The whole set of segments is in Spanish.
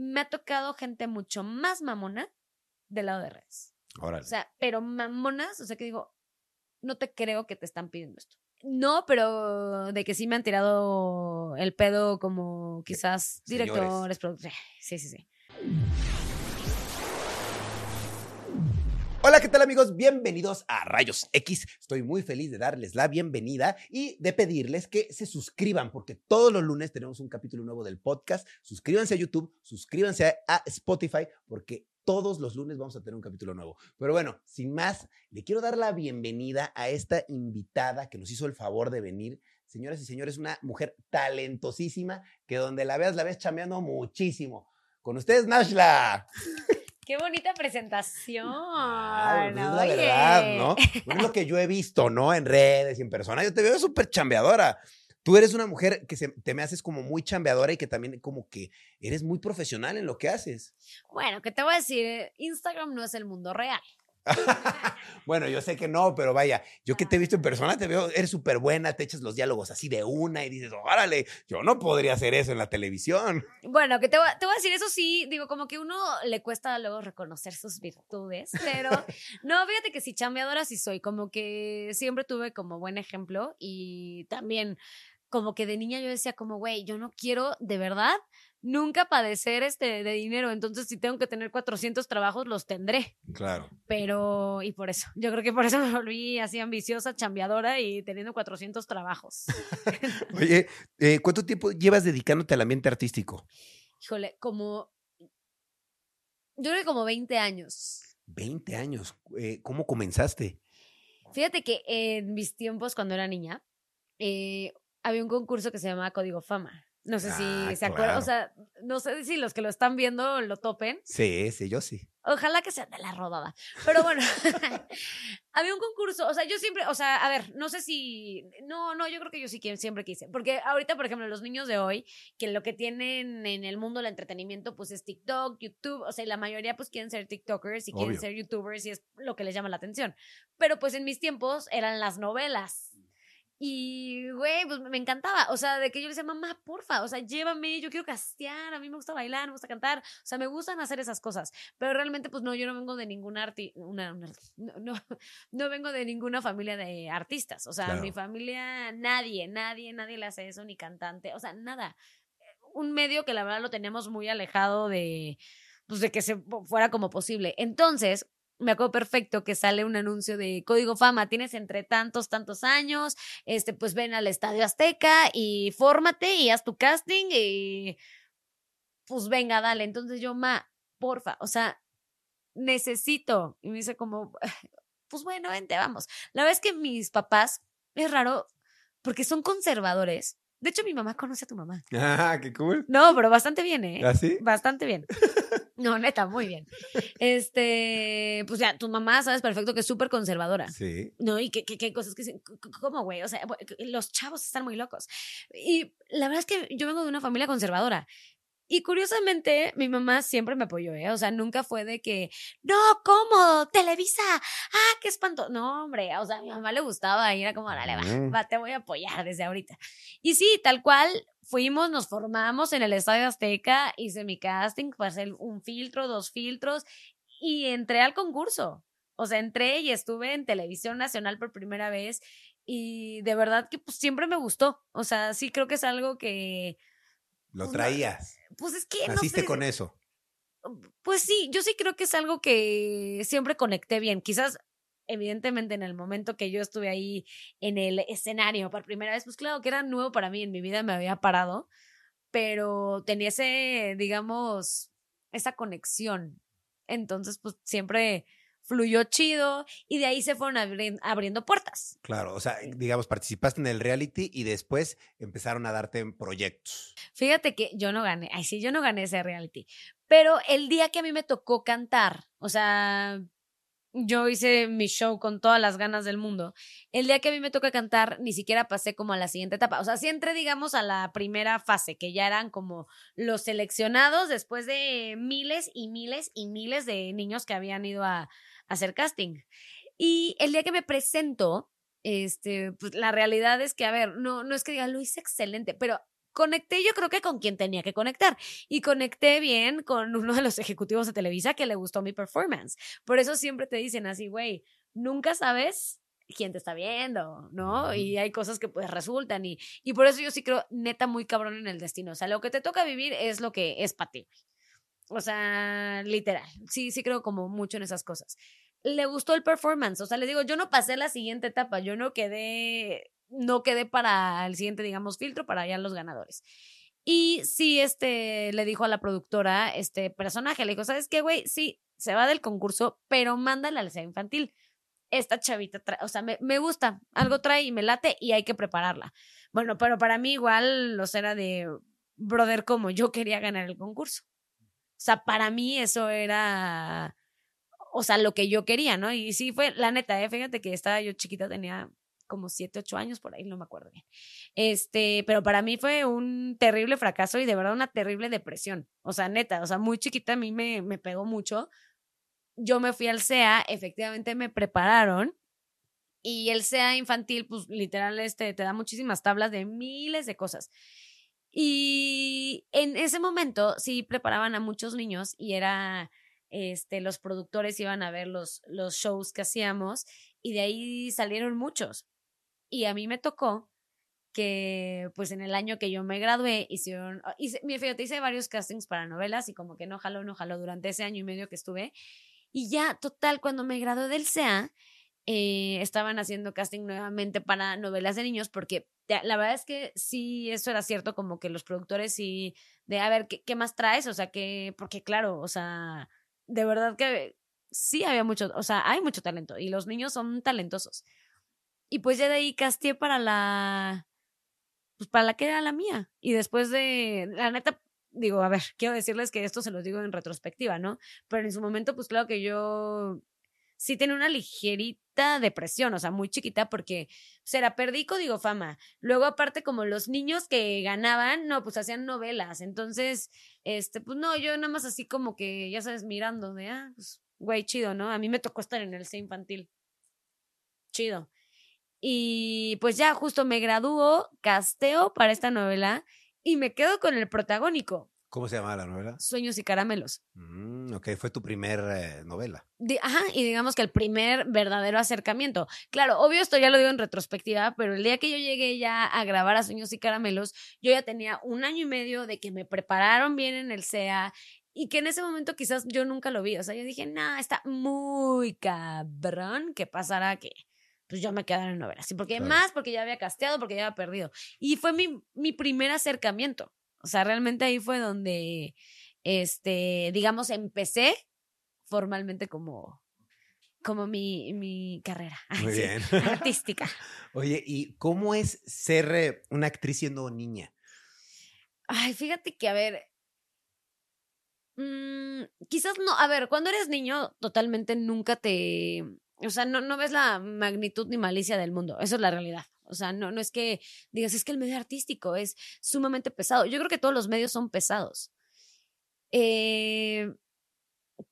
me ha tocado gente mucho más mamona del lado de redes. Órale. O sea, pero mamonas, o sea que digo, no te creo que te están pidiendo esto. No, pero de que sí me han tirado el pedo como quizás directores, productores. Sí, sí, sí. Hola, ¿qué tal amigos? Bienvenidos a Rayos X. Estoy muy feliz de darles la bienvenida y de pedirles que se suscriban porque todos los lunes tenemos un capítulo nuevo del podcast. Suscríbanse a YouTube, suscríbanse a, Spotify porque todos los lunes vamos a tener un capítulo nuevo. Pero bueno, sin más, le quiero dar la bienvenida a esta invitada que nos hizo el favor de venir. Señoras y señores, una mujer talentosísima que donde la veas, la ves chameando muchísimo. Con ustedes, Nashla. Qué bonita presentación. Ah, pues es la oye. verdad, ¿no? Bueno, es lo que yo he visto, ¿no? En redes y en persona. Yo te veo súper chambeadora. Tú eres una mujer que se- te me haces como muy chambeadora y que también como que eres muy profesional en lo que haces. Bueno, ¿qué te voy a decir? Instagram no es el mundo real. Bueno, yo sé que no, pero vaya, yo que te he visto en persona, te veo, eres súper buena, te echas los diálogos así de una y dices, órale, yo no podría hacer eso en la televisión. Bueno, que te voy, a- te voy a decir, eso sí, digo, como que uno le cuesta luego reconocer sus virtudes, pero no, fíjate que sí, chambeadora sí soy, como que siempre tuve como buen ejemplo y también como que de niña yo decía como, güey, yo no quiero de verdad nunca padecer este de dinero, entonces si tengo que tener 400 trabajos, los tendré, Claro. pero, y por eso, yo creo que por eso me volví así ambiciosa, chambeadora y teniendo 400 trabajos. Oye, eh, ¿cuánto tiempo llevas dedicándote al ambiente artístico? Híjole, como, yo creo que como 20 años. 20 años. Eh, ¿Cómo comenzaste? Fíjate que en mis tiempos, cuando era niña, eh, había un concurso que se llamaba Código Fama. No sé Ah, si se acuerdan, o sea, no sé si los que lo están viendo lo topen. Sí, sí, yo sí. Ojalá que sea de la rodada. Pero bueno, había un concurso, o sea, yo siempre, o sea, a ver, no sé si, no, no, yo creo que yo sí siempre quise, porque ahorita, por ejemplo, los niños de hoy, que lo que tienen en el mundo del entretenimiento, pues es TikTok, YouTube, o sea, y la mayoría pues quieren ser TikTokers y quieren ser YouTubers y es lo que les llama la atención. Pero pues en mis tiempos eran las novelas. Y, güey, pues me encantaba. O sea, de que yo le decía, mamá, porfa, o sea, llévame, yo quiero castear, a mí me gusta bailar, me gusta cantar. O sea, me gustan hacer esas cosas. Pero realmente, pues no, yo no vengo de ninguna arti una, una- no, no, no vengo de ninguna familia de artistas. O sea, Claro. mi familia, nadie, nadie, nadie le hace eso, ni cantante, o sea, nada. Un medio que la verdad lo teníamos muy alejado de, pues, de que se fuera como posible. Entonces, me acuerdo perfecto que sale un anuncio de Código Fama, tienes entre tantos, tantos años, este, pues ven al Estadio Azteca y fórmate y haz tu casting y pues venga, dale. Entonces yo, ma, porfa, o sea, necesito. Y me dice como, pues bueno, vente, vamos. La verdad es que mis papás, es raro, porque son conservadores. De hecho, mi mamá conoce a tu mamá. Ah, qué cool. No, pero bastante bien, ¿eh? ¿Así? Bastante bien. No, neta, muy bien. Este, pues ya, tu mamá sabes perfecto que es súper conservadora. Sí. No, y qué, qué, qué cosas que dicen, ¿cómo, güey? O sea, los chavos están muy locos. Y la verdad es que yo vengo de una familia conservadora. Y curiosamente, mi mamá siempre me apoyó, ¿eh? O sea, nunca fue de que, no, ¿cómo? Televisa, ah, qué espanto. No, hombre, o sea, a mi mamá le gustaba y era como, dale, va, va, te voy a apoyar desde ahorita. Y sí, tal cual, fuimos, nos formamos en el Estadio Azteca, hice mi casting hacer un filtro, dos filtros, y entré al concurso. O sea, entré y estuve en televisión nacional por primera vez y de verdad que pues siempre me gustó. O sea, sí creo que es algo que, Lo Pues no, traías. pues es que no Naciste sé, con eso. pues sí, yo sí creo que es algo que siempre conecté bien. Quizás, evidentemente, en el momento que yo estuve ahí en el escenario por primera vez, pues claro que era nuevo para mí, en mi vida me había parado, pero tenía ese, digamos, esa conexión. Entonces, pues siempre fluyó chido y de ahí se fueron abri- abriendo puertas. Claro, o sea, digamos, participaste en el reality y después empezaron a darte proyectos. Fíjate que yo no gané, ay sí, yo no gané ese reality, pero el día que a mí me tocó cantar, o sea, yo hice mi show con todas las ganas del mundo. El día que a mí me toca cantar, ni siquiera pasé como a la siguiente etapa. O sea, sí entré, digamos, a la primera fase, que ya eran como los seleccionados después de miles y miles y miles de niños que habían ido a, hacer casting. Y el día que me presento, este, pues la realidad es que, a ver, no, no es que diga, lo hice excelente, pero conecté yo creo que con quien tenía que conectar y conecté bien con uno de los ejecutivos de Televisa que le gustó mi performance. Por eso siempre te dicen así, güey, nunca sabes quién te está viendo, ¿no? Y hay cosas que pues resultan y, y por eso yo sí creo neta muy cabrón en el destino. O sea, lo que te toca vivir es lo que es para ti. O sea, literal. Sí, sí creo como mucho en esas cosas. Le gustó el performance. O sea, le digo, yo no pasé la siguiente etapa, yo no quedé, no quedé para el siguiente, digamos, filtro para allá los ganadores. Y sí, este, le dijo a la productora, este personaje, le dijo, ¿sabes qué, güey? Sí, se va del concurso, pero mándala al sea infantil esta chavita, o sea, me, me, gusta, algo trae y me late y hay que prepararla. Bueno, pero para mí igual, los era de, brother, como yo quería ganar el concurso. O sea, para mí eso era, o sea, lo que yo quería, ¿no? Y sí fue, la neta, ¿eh? fíjate que estaba yo chiquita, tenía como siete, ocho años por ahí, no me acuerdo bien. Este, pero para mí fue un terrible fracaso y de verdad una terrible depresión. O sea, neta, o sea, muy chiquita a mí me, me pegó mucho yo me fui al SEA, efectivamente me prepararon y el SEA infantil, pues literal, este, te da muchísimas tablas de miles de cosas. Y en ese momento sí preparaban a muchos niños y era, este, los productores iban a ver los, los shows que hacíamos y de ahí salieron muchos. Y a mí me tocó que pues en el año que yo me gradué hicieron, hice, fíjate, hice varios castings para novelas y como que no jaló, no jaló durante ese año y medio que estuve y ya, total, cuando me gradué del SEA, eh, estaban haciendo casting nuevamente para novelas de niños, porque la verdad es que sí, eso era cierto, como que los productores sí, de a ver, ¿qué, qué más traes? O sea, que, porque claro, o sea, de verdad que sí había mucho, o sea, hay mucho talento y los niños son talentosos. Y pues ya de ahí casté para la, pues para la que era la mía. Y después de, la neta, digo, a ver, quiero decirles que esto se los digo en retrospectiva, ¿no? Pero en su momento, pues claro que yo sí tenía una ligerita depresión, o sea, muy chiquita, porque será perdí código fama. Luego, aparte, como los niños que ganaban, no, pues hacían novelas. Entonces, este, pues no, yo nada más así como que, ya sabes, mirando de, ah, pues, güey, chido, ¿no? A mí me tocó estar en el C infantil. Chido. Y pues ya justo me graduó, casteo para esta novela y me quedo con el protagónico. ¿Cómo se llama la novela? Sueños y caramelos. Mm, ok, fue tu primer eh, novela. ajá, y digamos que el primer verdadero acercamiento. Claro, obvio, esto ya lo digo en retrospectiva, pero el día que yo llegué ya a grabar a Sueños y Caramelos, yo ya tenía un año y medio de que me prepararon bien en el SEA y que en ese momento quizás yo nunca lo vi. O sea, yo dije, nah, está muy cabrón que pasara que pues yo me quedara en novelas. ¿Y porque más? Porque ya había casteado, porque ya había perdido. Y fue mi, mi primer acercamiento. O sea, realmente ahí fue donde, este, digamos, empecé formalmente como, como mi, mi carrera Muy bien. artística. Oye, ¿y cómo es ser una actriz siendo niña? Ay, fíjate que, a ver, mm, quizás no, a ver, cuando eres niño, totalmente nunca te, o sea, no, no ves la magnitud ni malicia del mundo. Eso es la realidad. O sea, no, no es que digas, es que el medio artístico es sumamente pesado. Yo creo que todos los medios son pesados. Eh,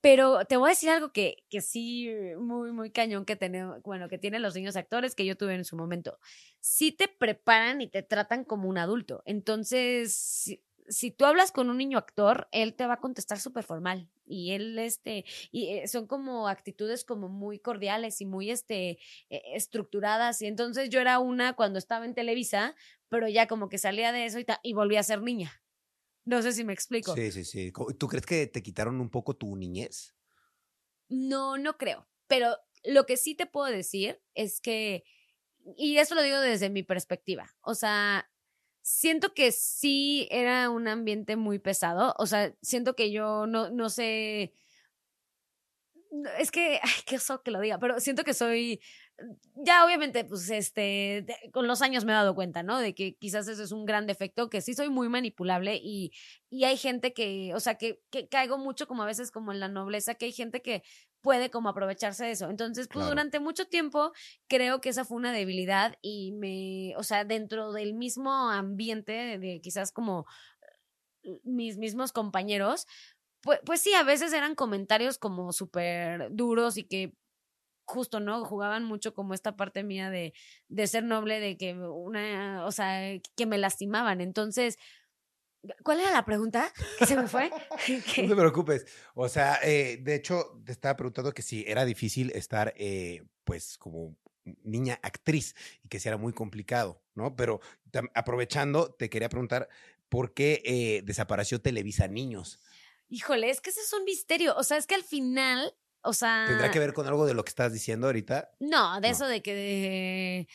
pero te voy a decir algo que, que sí, muy, muy cañón que tenemos, bueno, que tienen los niños actores que yo tuve en su momento. Sí te preparan y te tratan como un adulto. Entonces, si tú hablas con un niño actor, él te va a contestar súper formal. Y él, este, y eh, son como actitudes como muy cordiales y muy, este, e, estructuradas. Y entonces yo era una cuando estaba en Televisa, pero ya como que salía de eso y, y volví a ser niña. No sé si me explico. Sí, sí, sí. ¿Tú crees que te quitaron un poco tu niñez? No, no creo. Pero lo que sí te puedo decir es que, y eso lo digo desde mi perspectiva, o sea, siento que sí era un ambiente muy pesado. O sea, siento que yo no, no sé. Es que, ay, qué oso que lo diga, pero siento que soy. Ya, obviamente, pues este. con los años me he dado cuenta, ¿no? De que quizás eso es un gran defecto, que sí soy muy manipulable y, y hay gente que. O sea, que, que caigo mucho como a veces como en la nobleza, que hay gente que puede como aprovecharse de eso. Entonces, pues durante mucho tiempo creo que esa fue una debilidad y me, o sea, dentro del mismo ambiente, de, quizás como eh, mis mismos compañeros, pues, pues sí, a veces eran comentarios como súper duros y que justo, ¿no? Jugaban mucho como esta parte mía de, de ser noble, de que una, o sea, que me lastimaban. Entonces, ¿cuál era la pregunta? Que se me fue. no te preocupes. O sea, eh, de hecho, te estaba preguntando que si era difícil estar, eh, pues, como niña actriz y que si era muy complicado, ¿no? Pero aprovechando, te quería preguntar, ¿por qué eh, desapareció Televisa Niños? Híjole, es que ese es un misterio. O sea, es que al final o sea. ¿Tendrá que ver con algo de lo que estás diciendo ahorita? No, de eso de que.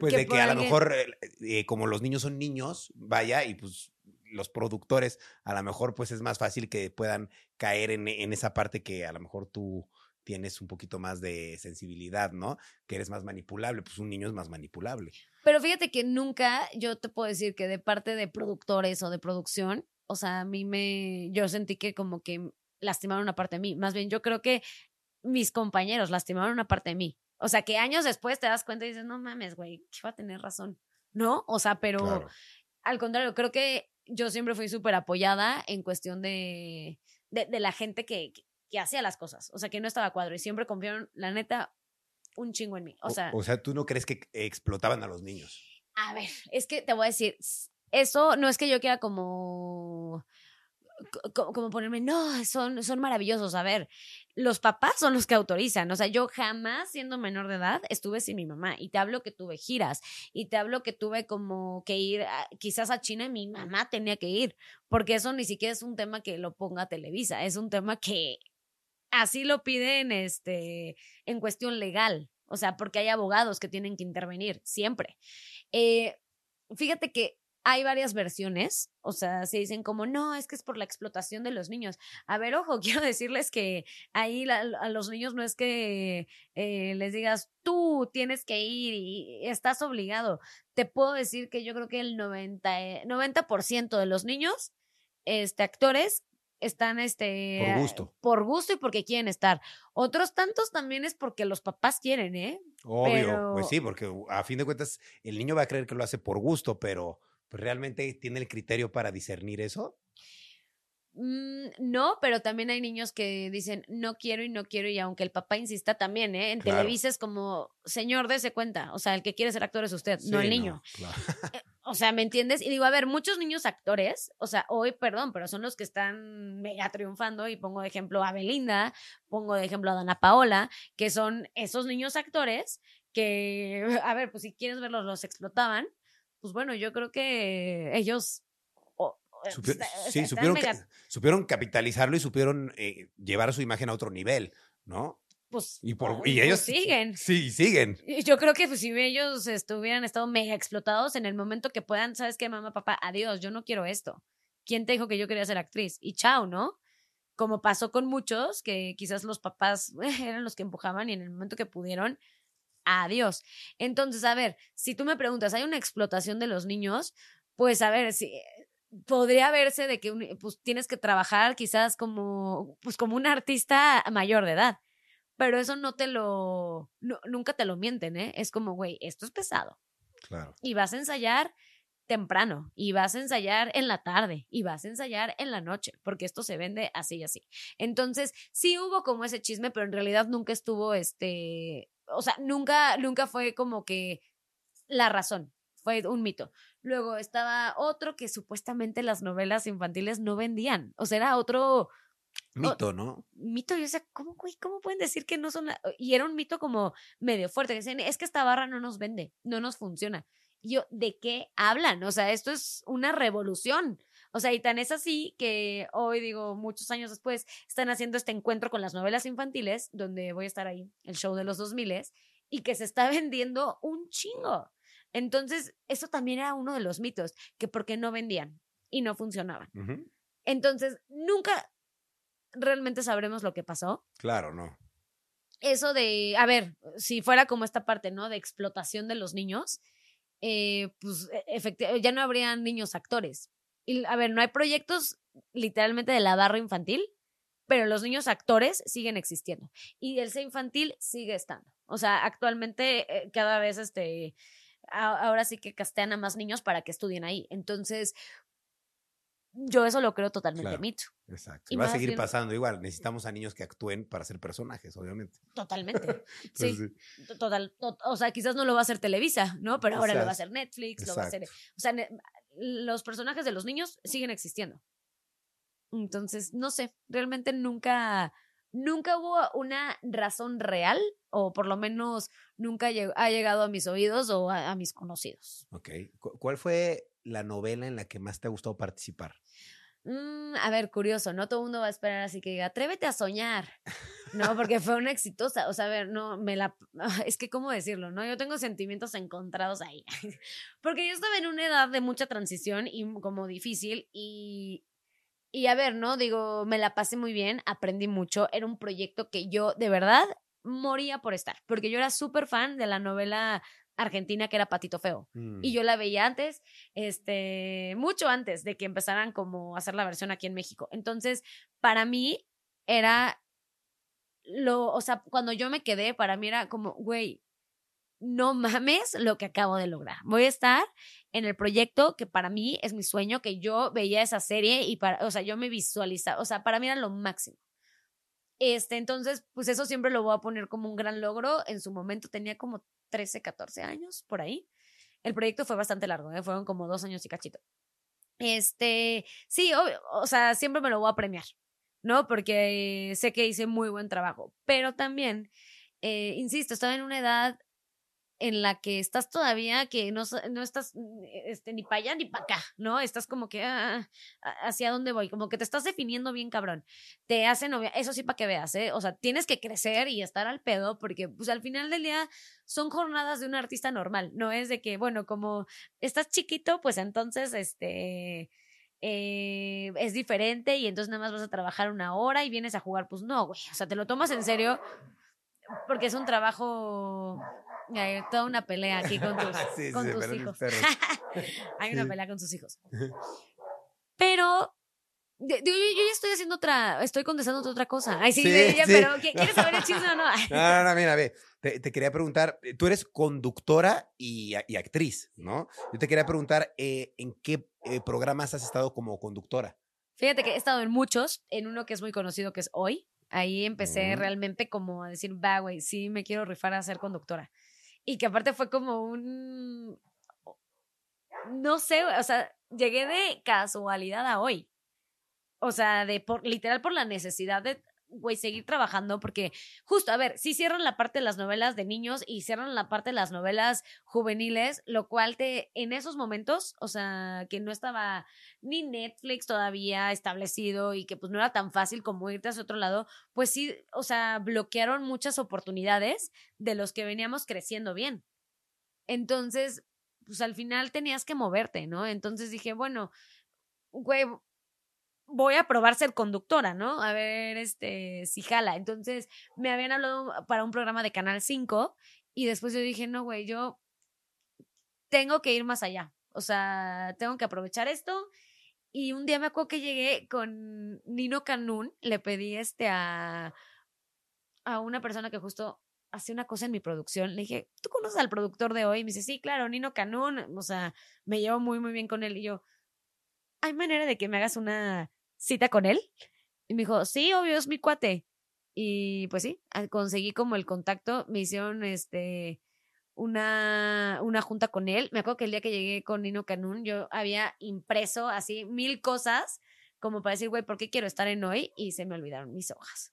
pues de que a lo mejor, eh, eh, como los niños son niños, vaya, y pues los productores, a lo mejor, pues es más fácil que puedan caer en, en esa parte que a lo mejor tú tienes un poquito más de sensibilidad, ¿no? Que eres más manipulable, pues un niño es más manipulable. Pero fíjate que nunca yo te puedo decir que de parte de productores o de producción, o sea, a mí me, yo sentí que como que lastimaron una parte de mí. Más bien, yo creo que mis compañeros lastimaron una parte de mí. O sea, que años después te das cuenta y dices, no mames, güey, que va a tener razón. ¿No? O sea, pero al contrario, creo que yo siempre fui súper apoyada en cuestión de, de, la gente que, que, hacía las cosas. O sea, que no estaba a cuadro y siempre confiaron, la neta, un chingo en mí. O sea, o sea, ¿tú no crees que explotaban a los niños? A ver, es que te voy a decir, eso no es que yo quiera como como ponerme, no, son, son maravillosos. A ver, los papás son los que autorizan. O sea, yo jamás, siendo menor de edad, estuve sin mi mamá. Y te hablo que tuve giras. Y te hablo que tuve como que ir quizás a China y mi mamá tenía que ir. Porque eso ni siquiera es un tema que lo ponga Televisa. Es un tema que así lo piden este, en cuestión legal. O sea, porque hay abogados que tienen que intervenir siempre. Eh, fíjate que hay varias versiones, o sea, se dicen como, no, es que es por la explotación de los niños. A ver, ojo, quiero decirles que ahí a los niños no es que eh, les digas, tú tienes que ir y estás obligado. Te puedo decir que yo creo que el 90%, 90 de los niños, este, actores, están este por gusto. por gusto y porque quieren estar. Otros tantos también es porque los papás quieren, ¿eh? Obvio, pues sí, porque a fin de cuentas el niño va a creer que lo hace por gusto, pero pues realmente tiene el criterio para discernir eso? Mm, no, pero también hay niños que dicen no quiero y no quiero y aunque el papá insista también, ¿eh? En Televisa es como, señor, dése cuenta, o sea, el que quiere ser actor es usted, no el niño. Eh, o sea, ¿me entiendes? Y digo, a ver, muchos niños actores, o sea, hoy, perdón, pero son los que están mega triunfando y pongo de ejemplo a Belinda, pongo de ejemplo a Dana Paola, que son esos niños actores que, a ver, pues si quieres verlos, los explotaban pues bueno, yo creo que ellos... Eh, sí, supieron, capitalizarlo y supieron eh, llevar su imagen a otro nivel, ¿no? Pues, y, por, y pues ellos siguen. Sí, siguen. Yo creo que pues, si ellos estuvieran estado mega explotados en el momento que puedan, ¿sabes qué, mamá, papá? Adiós, yo no quiero esto. ¿Quién te dijo que yo quería ser actriz? Y chao, ¿no? Como pasó con muchos, que quizás los papás eran los que empujaban y en el momento que pudieron, adiós. Entonces, a ver, si tú me preguntas, ¿hay una explotación de los niños? Pues a ver, si podría verse de que pues, tienes que trabajar quizás como, pues, como un artista mayor de edad. Pero eso no te lo, nunca te lo mienten, ¿eh? Es como, güey, esto es pesado. Claro. Y vas a ensayar temprano y vas a ensayar en la tarde y vas a ensayar en la noche, porque esto se vende así y así. Entonces, sí hubo como ese chisme, pero en realidad nunca estuvo este o sea, nunca, nunca fue como que la razón, fue un mito. Luego estaba otro que supuestamente las novelas infantiles no vendían, o sea, era otro... Mito, ¿no? Mito, yo sé, ¿cómo, ¿cómo pueden decir que no son? Y era un mito como medio fuerte, que decían, es que esta barra no nos vende, no nos funciona. Y yo, ¿de qué hablan? O sea, esto es una revolución. O sea, y tan es así que hoy, digo, muchos años después, están haciendo este encuentro con las novelas infantiles, donde voy a estar ahí, el show de los 2000 y que se está vendiendo un chingo. Entonces, eso también era uno de los mitos, que porque no vendían y no funcionaban. Entonces, nunca realmente sabremos lo que pasó. Claro, no. Eso de, a ver, si fuera como esta parte, ¿no? De explotación de los niños, eh, pues e, efectivamente, ya no habrían niños actores, y, a ver, no hay proyectos literalmente de la barra infantil, pero los niños actores siguen existiendo. Y el C infantil sigue estando. O sea, actualmente eh, cada vez este, ahora sí que castean a más niños para que estudien ahí. Entonces, yo eso lo creo totalmente Claro. mito. Exacto. Y va a seguir pasando igual. Necesitamos a niños que actúen para ser personajes, obviamente. Totalmente. Sí, total. to- o sea, quizás no lo va a hacer Televisa, ¿no? Pero ahora lo va a hacer Netflix, lo va a hacer. O sea, los personajes de los niños siguen existiendo. Entonces, no sé, realmente nunca, nunca hubo una razón real, o por lo menos nunca lleg- ha llegado a mis oídos o a, a mis conocidos. ok. Cu- ¿Cuál fue la novela en la que más te ha gustado participar? Mm, a ver, curioso, no todo el mundo va a esperar así que diga, atrévete a soñar. No, porque fue una exitosa. O sea, a ver, no, me la. Es que, ¿cómo decirlo? No, yo tengo sentimientos encontrados ahí. Porque yo estaba en una edad de mucha transición y como difícil. Y, y a ver, ¿no? Digo, me la pasé muy bien, aprendí mucho. Era un proyecto que yo, de verdad, moría por estar. Porque yo era súper fan de la novela argentina que era Patito Feo. Mm, Y yo la veía antes, este, mucho antes de que empezaran como a hacer la versión aquí en México. Entonces, para mí era lo, o sea, cuando yo me quedé, para mí era como, güey, no mames lo que acabo de lograr. Voy a estar en el proyecto que para mí es mi sueño, que yo veía esa serie y para, o sea, yo me visualizaba, o sea, para mí era lo máximo. Este, entonces, pues eso siempre lo voy a poner como un gran logro. En su momento tenía como 13, 14 años, por ahí. El proyecto fue bastante largo, ¿eh? fueron como dos años y cachito. Este, sí, obvio, o sea, siempre me lo voy a premiar, ¿no? Porque sé que hice muy buen trabajo, pero también, eh, insisto, estaba en una edad en la que estás todavía que no, no estás mm, este, ni para allá ni para acá, ¿no? Estás como que ah, ah, hacia dónde voy, como que te estás definiendo bien cabrón. Te hacen eso sí para que veas, ¿eh? O sea, tienes que crecer y estar al pedo porque pues al final del día son jornadas de un artista normal, no es de que, bueno, como estás chiquito, pues entonces, este... eh, es diferente y entonces nada más vas a trabajar una hora y vienes a jugar, pues no, güey, o sea, te lo tomas en serio porque es un trabajo, hay toda una pelea aquí con tus, Sí, con sí, tus hijos. hay una pelea con sus hijos. Pero yo, yo ya estoy haciendo otra, estoy contestando otra cosa. Ay, sí, Sí, pero ¿qui- ¿quieres saber el chisme o no? No, no, no, mira, ve, te, te quería preguntar, eh, tú eres conductora y, actriz, ¿no? Yo te quería preguntar, eh, ¿en qué eh, programas has estado como conductora? Fíjate que he estado en muchos, en uno que es muy conocido que es Hoy. Ahí empecé Mm. realmente como a decir, va, güey, sí me quiero rifar a ser conductora. Y que aparte fue como un... No sé, o sea, llegué de casualidad a Hoy. O sea, de por, literal por la necesidad de, güey, seguir trabajando, porque justo, a ver, sí cierran la parte de las novelas de niños y cierran la parte de las novelas juveniles, lo cual te, en esos momentos, o sea, que no estaba ni Netflix todavía establecido y que pues no era tan fácil como irte hacia otro lado, pues sí, o sea, bloquearon muchas oportunidades de los que veníamos creciendo bien. Entonces, pues al final tenías que moverte, ¿no? Entonces dije, bueno, güey, voy a probar ser conductora, ¿no? A ver, este, si jala. Entonces, me habían hablado para un programa de Canal 5 y después yo dije, no, güey, yo tengo que ir más allá. O sea, tengo que aprovechar esto. Y un día me acuerdo que llegué con Nino Canún, le pedí este a, a una persona que justo hacía una cosa en mi producción. Le dije, ¿tú conoces al productor de hoy? Y me dice, sí, claro, Nino Canún. O sea, me llevo muy, muy bien con él. Y yo, ¿hay manera de que me hagas una cita con él? Y me dijo, sí, obvio, es mi cuate. Y pues sí, conseguí como el contacto, me hicieron este una, una junta con él. Me acuerdo que el día que llegué con Nino Canún, yo había impreso así mil cosas como para decir, güey, ¿por qué quiero estar en hoy? Y se me olvidaron mis hojas.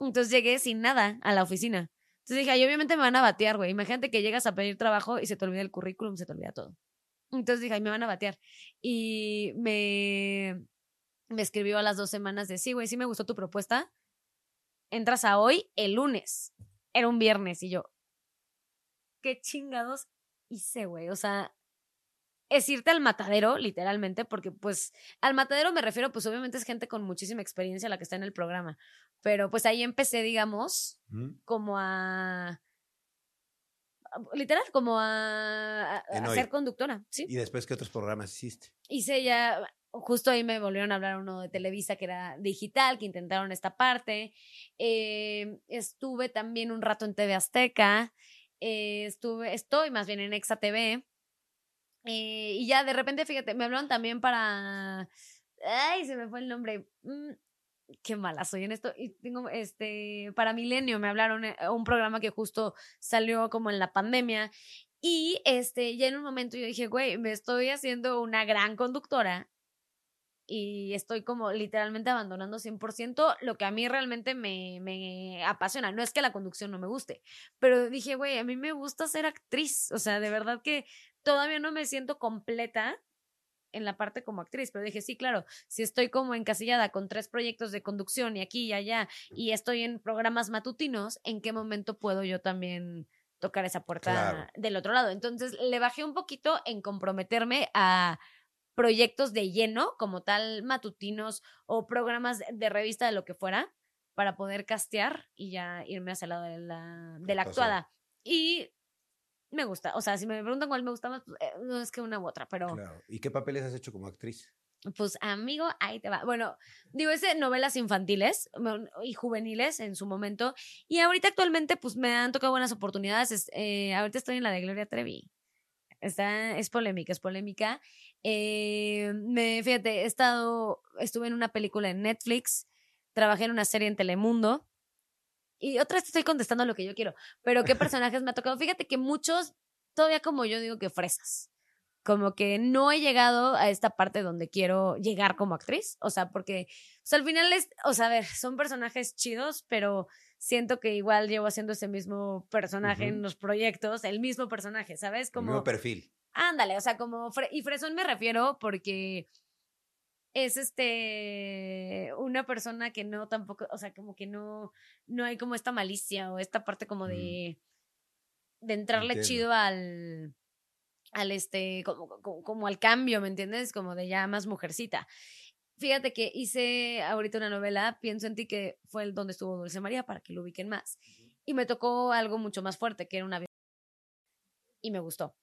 Entonces llegué sin nada a la oficina. Entonces dije, ay, obviamente me van a batear, güey. Imagínate que llegas a pedir trabajo y se te olvida el currículum, se te olvida todo. Entonces dije, ay, me van a batear. Y me, me escribió a las dos semanas de, sí, güey, sí me gustó tu propuesta. Entras a hoy el lunes. Era un viernes y yo, ¿qué chingados hice, güey? O sea, es irte al matadero, literalmente, porque pues al matadero me refiero, pues obviamente es gente con muchísima experiencia la que está en el programa. Pero pues ahí empecé, digamos, ¿Mm? como a... Literal, como a, ser conductora, ¿sí? ¿Y después qué otros programas hiciste? hice ya, justo ahí me volvieron a hablar uno de Televisa que era digital, que intentaron esta parte. Eh, estuve también un rato en TV Azteca. eh, estuve, estoy más bien en Exa TV. eh, y ya de repente, fíjate, me hablaron también para Ay, se me fue el nombre. Mm, qué mala soy en esto. Y tengo, este, para Milenio me hablaron un programa que justo salió como en la pandemia. Y este, ya en un momento yo dije, güey, me estoy haciendo una gran conductora y estoy como literalmente abandonando 100% lo que a mí realmente me, me apasiona. No es que la conducción no me guste, pero dije, güey, a mí me gusta ser actriz. O sea, de verdad que todavía no me siento completa en la parte como actriz, pero dije, sí, claro, si estoy como encasillada con tres proyectos de conducción y aquí y allá y estoy en programas matutinos, ¿en qué momento puedo yo también tocar esa puerta del otro lado? Entonces le bajé un poquito en comprometerme a proyectos de lleno, como tal, matutinos o programas de revista de lo que fuera, para poder castear y ya irme hacia el lado de la, de la actuada. Y me gusta. O sea, si me preguntan cuál me gusta más, pues, eh, no es que una u otra, pero. Claro. ¿Y qué papeles has hecho como actriz? Pues amigo, ahí te va. Bueno, digo, ese novelas infantiles y juveniles en su momento. Y ahorita actualmente, pues me han tocado buenas oportunidades. Eh, ahorita estoy en la de Gloria Trevi. Está, es polémica, es polémica. Eh, me, fíjate, he estado, estuve en una película en Netflix, trabajé en una serie en Telemundo y otra vez estoy contestando lo que yo quiero. Pero ¿qué personajes me ha tocado? Fíjate que muchos, todavía como yo digo que fresas. Como que no he llegado a esta parte donde quiero llegar como actriz. O sea, porque o al final es, o sea, a ver, son personajes chidos, pero siento que igual llevo haciendo ese mismo personaje en los proyectos, el mismo personaje, ¿sabes? Como... El mismo perfil. Ándale, o sea, como... y fresón me refiero porque es este una persona que no tampoco, o sea, como que no, no hay como esta malicia o esta parte como de, de entrarle chido al, al este, como, como, al cambio, ¿me entiendes? Como de ya más mujercita. Fíjate que hice ahorita una novela, Pienso en ti, que fue el donde estuvo Dulce María, para que lo ubiquen más. Y me tocó algo mucho más fuerte, que era una... Y me gustó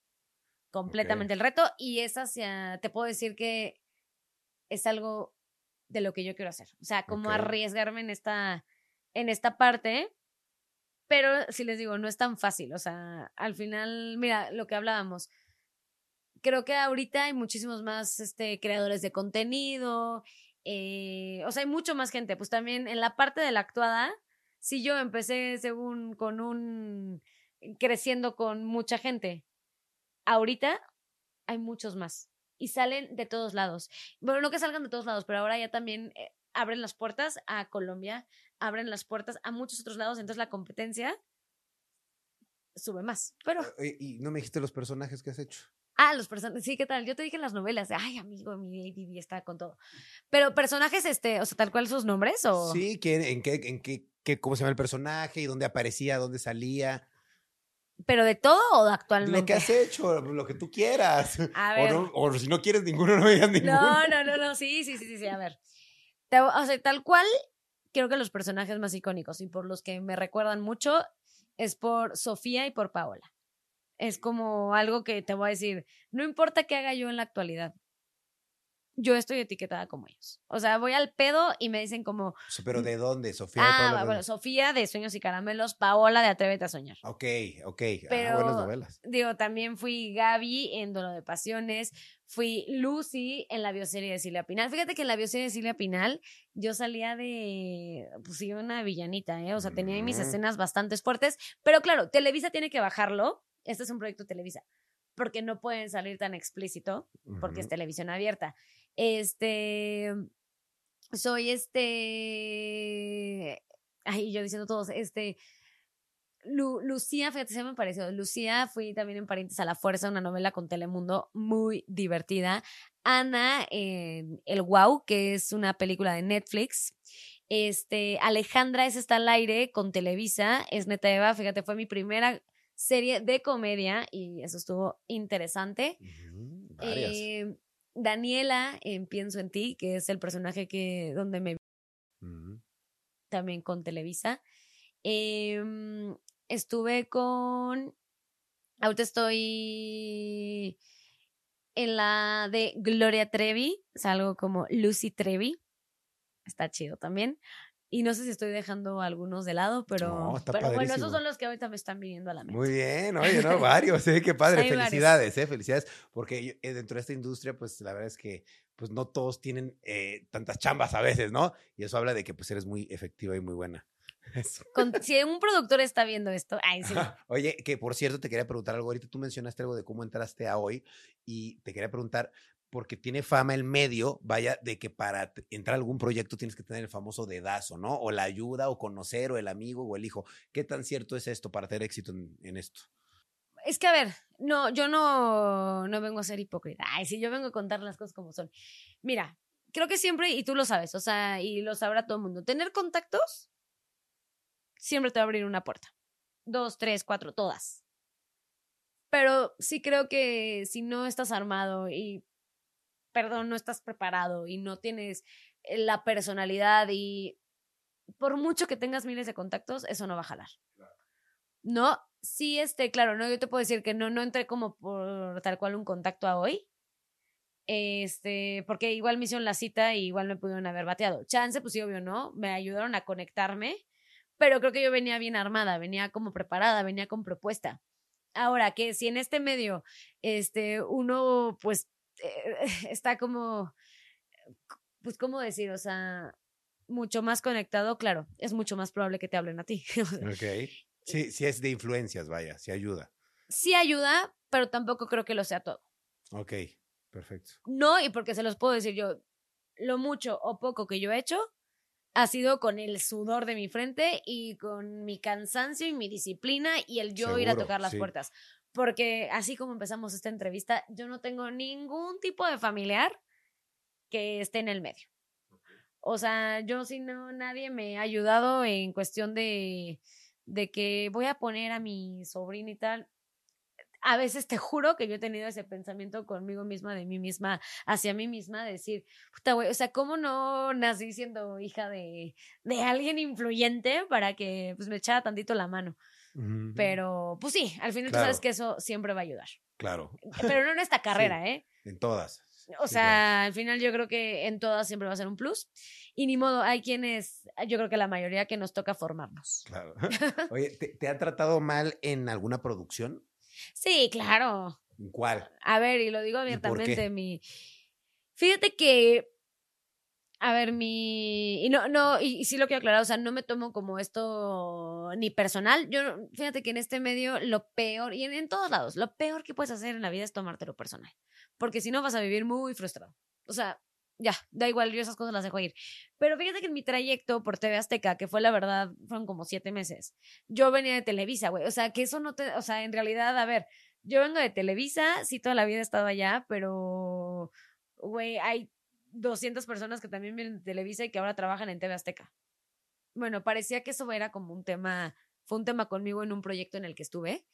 completamente el reto. Y esa hacia, te puedo decir que es algo de lo que yo quiero hacer. O sea, como arriesgarme en esta, en esta parte. Pero si les digo, no es tan fácil. O sea, al final, mira, lo que hablábamos. Creo que ahorita hay muchísimos más este, creadores de contenido. Eh, o sea, hay mucho más gente. Pues también en la parte de la actuada, si yo empecé según con un creciendo con mucha gente, ahorita hay muchos más y salen de todos lados. Bueno, no que salgan de todos lados, pero ahora ya también eh, abren las puertas a Colombia, abren las puertas a muchos otros lados, entonces la competencia sube más. Pero. ¿Y no me dijiste los personajes que has hecho? Ah, los personajes, sí, ¿qué tal? Yo te dije en las novelas, ay, amigo, mi ADD está con todo. Pero personajes, este, o sea, tal cual sus nombres, o. Sí, en qué, en qué, qué, cómo se llama el personaje y dónde aparecía, dónde salía. ¿Pero de todo o de actualmente? Lo que has hecho, lo que tú quieras. A ver. O, si no quieres ninguno, no digas ninguno. No, no, no, no, sí, sí, sí, sí, a ver. o sea, tal cual, creo que los personajes más icónicos y por los que me recuerdan mucho es por Sofía y por Paola. Es como algo que te voy a decir, no importa qué haga yo en la actualidad, yo estoy etiquetada como ellos. O sea, voy al pedo y me dicen como... ¿Pero de dónde? ¿Sofía ah, bueno, Sofía de Sueños y Caramelos, Paola de Atrévete a Soñar. Ok, ok. Ah, Pero, buenas novelas. Digo, también fui Gaby en Duelo de Pasiones, fui Lucy en la bioserie de Silvia Pinal. Fíjate que en la bioserie de Silvia Pinal yo salía de, pues sí, una villanita, ¿eh? O sea, tenía mis escenas bastante fuertes. Pero claro, Televisa tiene que bajarlo. Este es un proyecto Televisa porque no pueden salir tan explícito, porque es televisión abierta. Este, soy este, ay, yo diciendo todos, este, Lucía, fíjate, se me pareció. Lucía, fui también en Parientes a la Fuerza, una novela con Telemundo muy divertida. Ana en El Wow, que es una película de Netflix. Este, Alejandra es está al aire con Televisa, es neta Eva, fíjate, fue mi primera serie de comedia y eso estuvo interesante. eh, Daniela en Pienso en ti, que es el personaje que donde me también con Televisa. Em, estuve con ahorita estoy en la de Gloria Trevi, es algo como Lucy Trevi. Está chido también. Y no sé si estoy dejando algunos de lado, pero, No, está pero bueno, esos son los que ahorita me están viniendo a la mente. Muy bien, oye, no, varios, ¿eh? Qué padre, Hay varios. felicidades, ¿eh? Felicidades, porque eh, dentro de esta industria, pues la verdad es que pues no todos tienen eh, tantas chambas a veces, ¿no? Y eso habla de que pues eres muy efectiva y muy buena. Con- si un productor está viendo esto, ay, sí. Oye, que por cierto, te quería preguntar algo. Ahorita tú mencionaste algo de cómo entraste a hoy y te quería preguntar, porque tiene fama el medio, vaya, de que para entrar a algún proyecto tienes que tener el famoso dedazo, ¿no? O la ayuda, o conocer, o el amigo, o el hijo. ¿Qué tan cierto es esto para tener éxito en, en esto? Es que, a ver, no, yo no, no vengo a ser hipócrita. Ay, sí, yo vengo a contar las cosas como son. Mira, creo que siempre, y tú lo sabes, o sea, y lo sabrá todo el mundo, tener contactos siempre te va a abrir una puerta. Dos, tres, cuatro, todas. Pero sí creo que si no estás armado y, perdón, no estás preparado y no tienes eh, la personalidad y por mucho que tengas miles de contactos, eso no va a jalar. No, sí, este, claro, no, yo te puedo decir que no, no entré como por tal cual un contacto a hoy. Este, porque igual me hicieron la cita y igual me pudieron haber bateado. Chance, pues sí, obvio, ¿no? Me ayudaron a conectarme, pero creo que yo venía bien armada, venía como preparada, venía con propuesta. Ahora, que si en este medio, este, uno, pues, eh, está como, pues, ¿cómo decir? O sea, mucho más conectado, claro, es mucho más probable que te hablen a ti. Ok. Sí, sí es de influencias, vaya, sí ayuda. sí ayuda, pero tampoco creo que lo sea todo. Ok, perfecto. No, y porque se los puedo decir yo, lo mucho o poco que yo he hecho ha sido con el sudor de mi frente y con mi cansancio y mi disciplina y el yo ir a tocar las sí. puertas. Porque así como empezamos esta entrevista, yo no tengo ningún tipo de familiar que esté en el medio. O sea, yo si no, nadie me ha ayudado en cuestión de, de que voy a poner a mi sobrina y tal. A veces te juro que yo he tenido ese pensamiento conmigo misma, de mí misma, hacia mí misma, de decir, puta, güey, o sea, ¿cómo no nací siendo hija de, de alguien influyente para que pues, me echara tantito la mano? Pero, pues sí, al final tú sabes que eso siempre va a ayudar. Claro, Pero no en esta carrera, ¿eh? en todas. O sea, al final yo creo que en todas siempre va a ser un plus. Y ni modo, hay quienes, yo creo que la mayoría que nos toca formarnos. Claro. Oye, ¿te, te han tratado mal en alguna producción? Sí, claro. ¿En cuál? A ver, y lo digo abiertamente, mi. Fíjate que. A ver, mi. Y no, no, y, sí lo quiero aclarar, o sea, no me tomo como esto ni personal. Yo, fíjate que en este medio lo peor, y en, en todos lados, lo peor que puedes hacer en la vida es tomártelo personal. Porque si no vas a vivir muy frustrado. O sea, ya, da igual, yo esas cosas las dejo ir. Pero fíjate que en mi trayecto por TV Azteca, que fue la verdad, fueron como siete meses, yo venía de Televisa, güey. O sea, que eso no te. O sea, en realidad, a ver, yo vengo de Televisa, sí, toda la vida he estado allá, pero, güey, hay 200 personas que también vienen de Televisa y que ahora trabajan en TV Azteca. Bueno, parecía que eso era como un tema, fue un tema conmigo en un proyecto en el que estuve.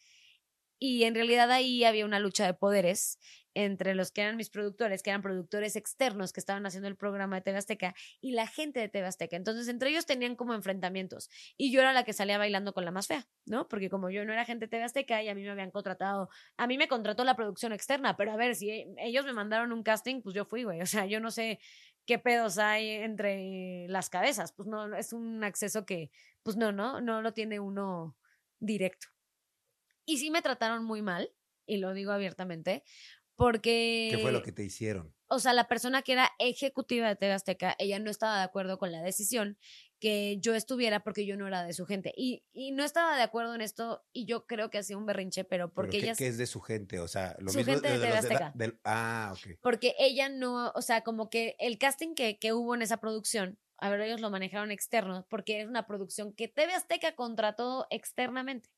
Y en realidad ahí había una lucha de poderes entre los que eran mis productores, que eran productores externos que estaban haciendo el programa de TV Azteca, y la gente de TV Azteca. Entonces, entre ellos tenían como enfrentamientos. Y yo era la que salía bailando con la más fea, ¿no? Porque como yo no era gente de TV Azteca y a mí me habían contratado, a mí me contrató la producción externa, pero a ver, si ellos me mandaron un casting, pues yo fui, güey. O sea, yo no sé qué pedos hay entre las cabezas. Pues no, es un acceso que, pues no, no, no lo tiene uno directo. Y sí me trataron muy mal, y lo digo abiertamente, porque... ¿Qué fue lo que te hicieron? o sea, la persona que era ejecutiva de TV Azteca, ella no estaba de acuerdo con la decisión que yo estuviera porque yo no era de su gente. Y, y no estaba de acuerdo en esto y yo creo que hacía un berrinche, pero ¿Pero porque qué, ella... qué es de su gente? O sea, lo Su mismo gente de TV Azteca. ah, ok. Porque ella no, o sea, como que el casting que, que hubo en esa producción, a ver, ellos lo manejaron externo, porque es una producción que TV Azteca contrató externamente.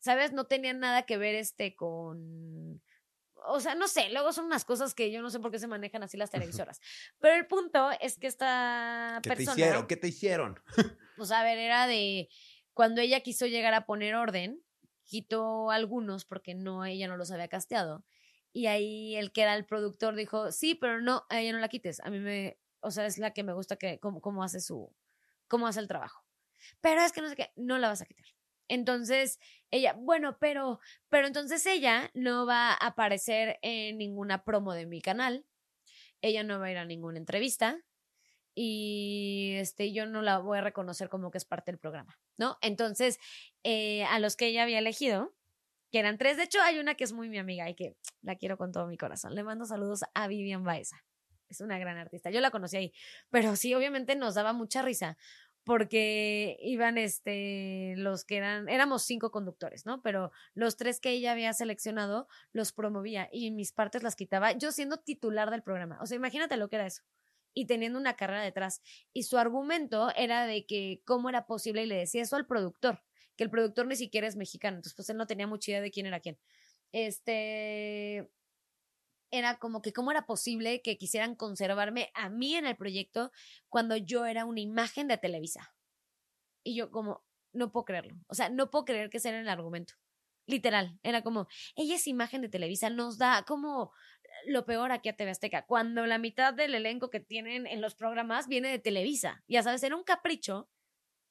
¿Sabes? No tenía nada que ver este con... O sea, no sé, luego son unas cosas que yo no sé por qué se manejan así las televisoras. Pero el punto es que esta ¿Qué te persona... hicieron? ¿Qué te hicieron? Pues a ver, era de cuando ella quiso llegar a poner orden, quitó algunos porque no, ella no los había casteado. Y ahí el que era el productor dijo, sí, pero no, a ella no la quites. A mí me, o sea, es la que me gusta que, cómo, cómo hace su, cómo hace el trabajo. Pero es que no sé qué, no la vas a quitar. Entonces, ella, bueno, pero, pero entonces ella no va a aparecer en ninguna promo de mi canal. Ella no va a ir a ninguna entrevista. y este, yo no la voy a reconocer como que es parte del programa, ¿no? Entonces, eh, a los que ella había elegido, que eran tres, de hecho hay una que es muy mi amiga y que la quiero con todo mi corazón. Le mando saludos a Vivian Baeza. Es una gran artista. Yo la conocí ahí, pero sí, obviamente nos daba mucha risa porque iban este los que eran éramos cinco conductores, ¿no? Pero los tres que ella había seleccionado los promovía y mis partes las quitaba yo siendo titular del programa. O sea, imagínate lo que era eso. Y teniendo una carrera detrás. Y su argumento era de que cómo era posible, y le decía eso al productor, que el productor ni siquiera es mexicano, entonces pues él no tenía mucha idea de quién era quién. Este, era como que cómo era posible que quisieran conservarme a mí en el proyecto cuando yo era una imagen de Televisa. Y yo como, no puedo creerlo. O sea, no puedo creer que ese era el argumento. Literal, era como, ella es imagen de Televisa, nos da como lo peor aquí a TV Azteca, cuando la mitad del elenco que tienen en los programas viene de Televisa. Ya sabes, era un capricho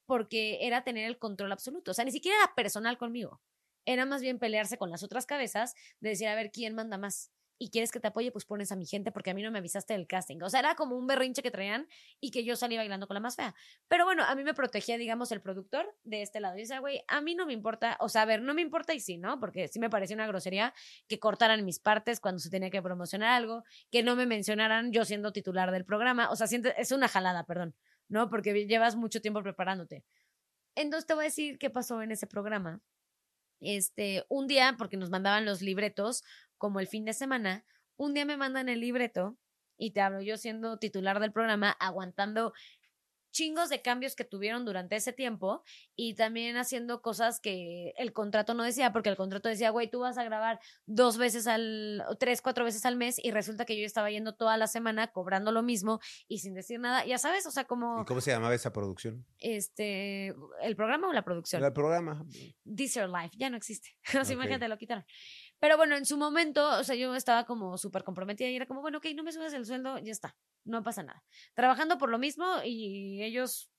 porque era tener el control absoluto. O sea, ni siquiera era personal conmigo. Era más bien pelearse con las otras cabezas de decir, a ver, ¿quién manda más? Y quieres que te apoye, pues pones a mi gente porque a mí no me avisaste del casting. O sea, era como un berrinche que traían y que yo salí bailando con la más fea. Pero bueno, a mí me protegía, digamos, el productor de este lado. Y dice, güey, a mí no me importa, o sea, a ver, no me importa y sí, ¿no? Porque sí me parecía una grosería que cortaran mis partes cuando se tenía que promocionar algo, que no me mencionaran yo siendo titular del programa. O sea, es una jalada, perdón, ¿no? Porque llevas mucho tiempo preparándote. Entonces te voy a decir qué pasó en ese programa. Este, un día, porque nos mandaban los libretos, como el fin de semana, un día me mandan el libreto y te hablo yo siendo titular del programa, aguantando chingos de cambios que tuvieron durante ese tiempo y también haciendo cosas que el contrato no decía, porque el contrato decía, güey, tú vas a grabar dos veces al, tres, cuatro veces al mes y resulta que yo estaba yendo toda la semana cobrando lo mismo y sin decir nada, ya sabes, o sea, como... ¿Y cómo se llamaba esa producción? Este, ¿el programa o la producción? El programa. This Your Life, ya no existe. o sea, imagínate, lo quitaron. Pero bueno, en su momento, o sea, yo estaba como súper comprometida y era como, bueno, ok, no me subes el sueldo, ya está, no pasa nada. Trabajando por lo mismo y ellos,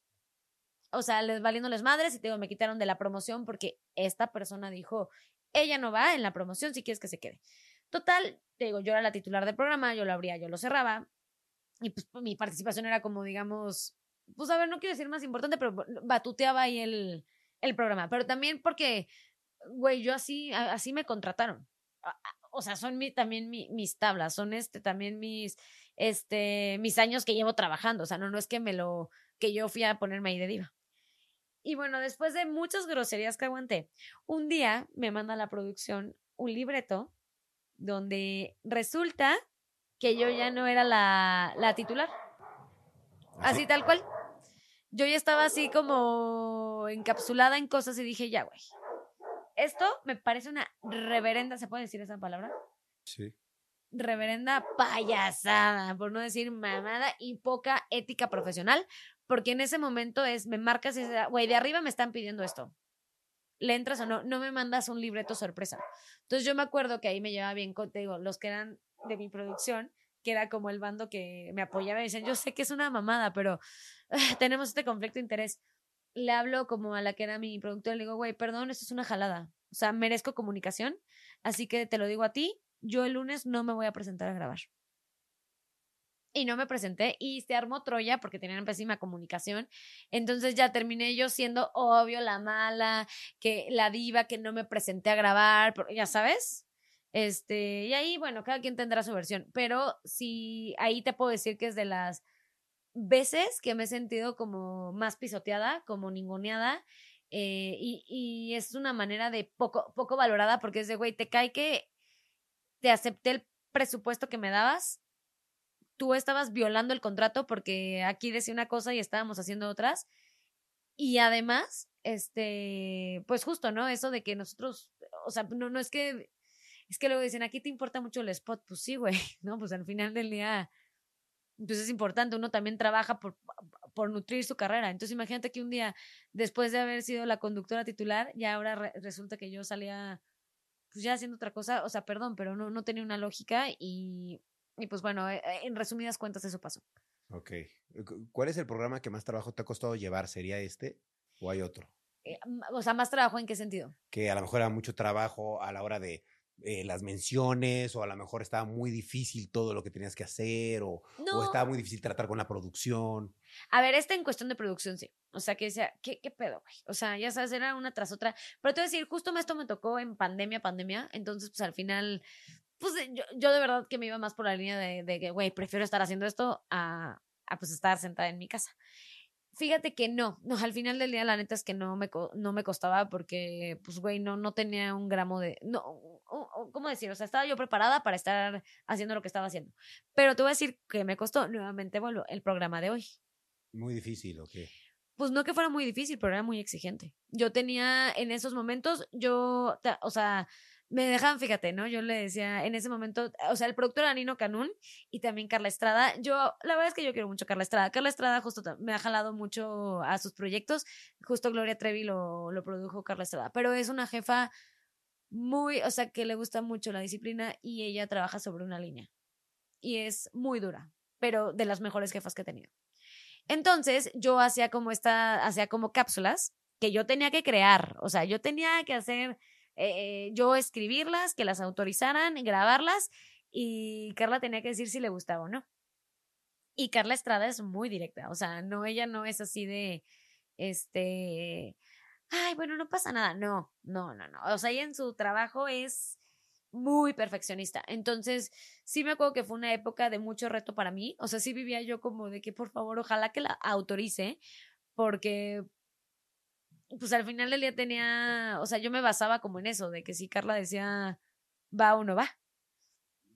o sea, les valiéndoles madres y digo, me quitaron de la promoción porque esta persona dijo, ella no va en la promoción si quieres que se quede. Total, digo, yo era la titular del programa, yo lo abría, yo lo cerraba y pues mi participación era como, digamos, pues a ver, no quiero decir más importante, pero batuteaba ahí el, el programa. Pero también porque, güey, yo así, así me contrataron o sea, son mi, también mi, mis tablas, son este también mis, este, mis años que llevo trabajando, o sea, no, no es que me lo, que yo fui a ponerme ahí de diva. Y bueno, después de muchas groserías que aguanté, un día me manda la producción un libreto donde resulta que yo ya no era la, la titular. Así tal cual. Yo ya estaba así como encapsulada en cosas y dije, ya, güey, esto me parece una reverenda, ¿se puede decir esa palabra? Sí. Reverenda payasada, por no decir mamada y poca ética profesional, porque en ese momento es, me marcas y dices, güey, de arriba me están pidiendo esto. ¿Le entras o no? No me mandas un libreto sorpresa. Entonces yo me acuerdo que ahí me llevaba bien contigo, los que eran de mi producción, que era como el bando que me apoyaba y decían, yo sé que es una mamada, pero tenemos este conflicto de interés le hablo como a la que era mi productora, le digo, güey, perdón, esto es una jalada. O sea, merezco comunicación, así que te lo digo a ti, yo el lunes no me voy a presentar a grabar. Y no me presenté y se armó Troya porque tenían pésima comunicación. Entonces ya terminé yo siendo obvio la mala, que la diva que no me presenté a grabar, ya sabes. Este, y ahí, bueno, cada quien tendrá su versión, pero sí, ahí te puedo decir que es de las veces que me he sentido como más pisoteada, como ninguneada, eh, y, y, es una manera de poco, poco valorada porque es de, güey, te cae que te acepté el presupuesto que me dabas, tú estabas violando el contrato porque aquí decía una cosa y estábamos haciendo otras, y además, este, pues justo, ¿no? Eso de que nosotros, o sea, no, no es que, es que luego dicen, aquí te importa mucho el spot, pues sí, güey, ¿no? Pues al final del día entonces es importante, uno también trabaja por, por nutrir su carrera. Entonces imagínate que un día, después de haber sido la conductora titular, ya ahora resulta que yo salía pues ya haciendo otra cosa, o sea, perdón, pero no, no tenía una lógica y, y pues bueno, eh, eh, en resumidas cuentas eso pasó. Ok. ¿Cuál es el programa que más trabajo te ha costado llevar? ¿Sería este o hay otro? Eh, o sea, más trabajo en qué sentido? Que a lo mejor era mucho trabajo a la hora de eh, las menciones o a lo mejor estaba muy difícil todo lo que tenías que hacer o, estaba muy difícil tratar con la producción. A ver, este en cuestión de producción, sí. O sea, que decía, ¿qué, qué pedo, güey? O sea, ya sabes, era una tras otra. Pero te voy a decir, justo esto me tocó en pandemia, pandemia. Entonces, pues al final, pues yo, yo de verdad que me iba más por la línea de, de que, güey, prefiero estar haciendo esto a, a pues estar sentada en mi casa. Fíjate que no, no, al final del día la neta es que no me, no me costaba porque, pues, güey, no, no tenía un gramo de, no, ¿cómo decir? O sea, estaba yo preparada para estar haciendo lo que estaba haciendo. Pero te voy a decir que me costó, nuevamente vuelvo, el programa de hoy. Muy difícil, ¿o qué? Pues no que fuera muy difícil, pero era muy exigente. Yo tenía en esos momentos, yo, o sea, me dejaban, fíjate, ¿no? Yo le decía en ese momento, o sea, el productor era Nino Canún y también Carla Estrada. Yo, la verdad es que yo quiero mucho a Carla Estrada. Carla Estrada justo me ha jalado mucho a sus proyectos. Justo Gloria Trevi lo, lo produjo Carla Estrada. Pero es una jefa muy, o sea, que le gusta mucho la disciplina y ella trabaja sobre una línea. Y es muy dura, pero de las mejores jefas que he tenido. Entonces, yo hacía como esta, hacía como cápsulas que yo tenía que crear. O sea, yo tenía que hacer, eh, yo escribirlas, que las autorizaran, grabarlas, y Carla tenía que decir si le gustaba o no. Y Carla Estrada es muy directa. O sea, no, ella no es así de, este, ay, bueno, no pasa nada. No, no, no, no. O sea, ella en su trabajo es muy perfeccionista. Entonces, sí me acuerdo que fue una época de mucho reto para mí. O sea, sí vivía yo como de que por favor, ojalá que la autorice, porque pues al final del día tenía, o sea, yo me basaba como en eso, de que si Carla decía va o no va.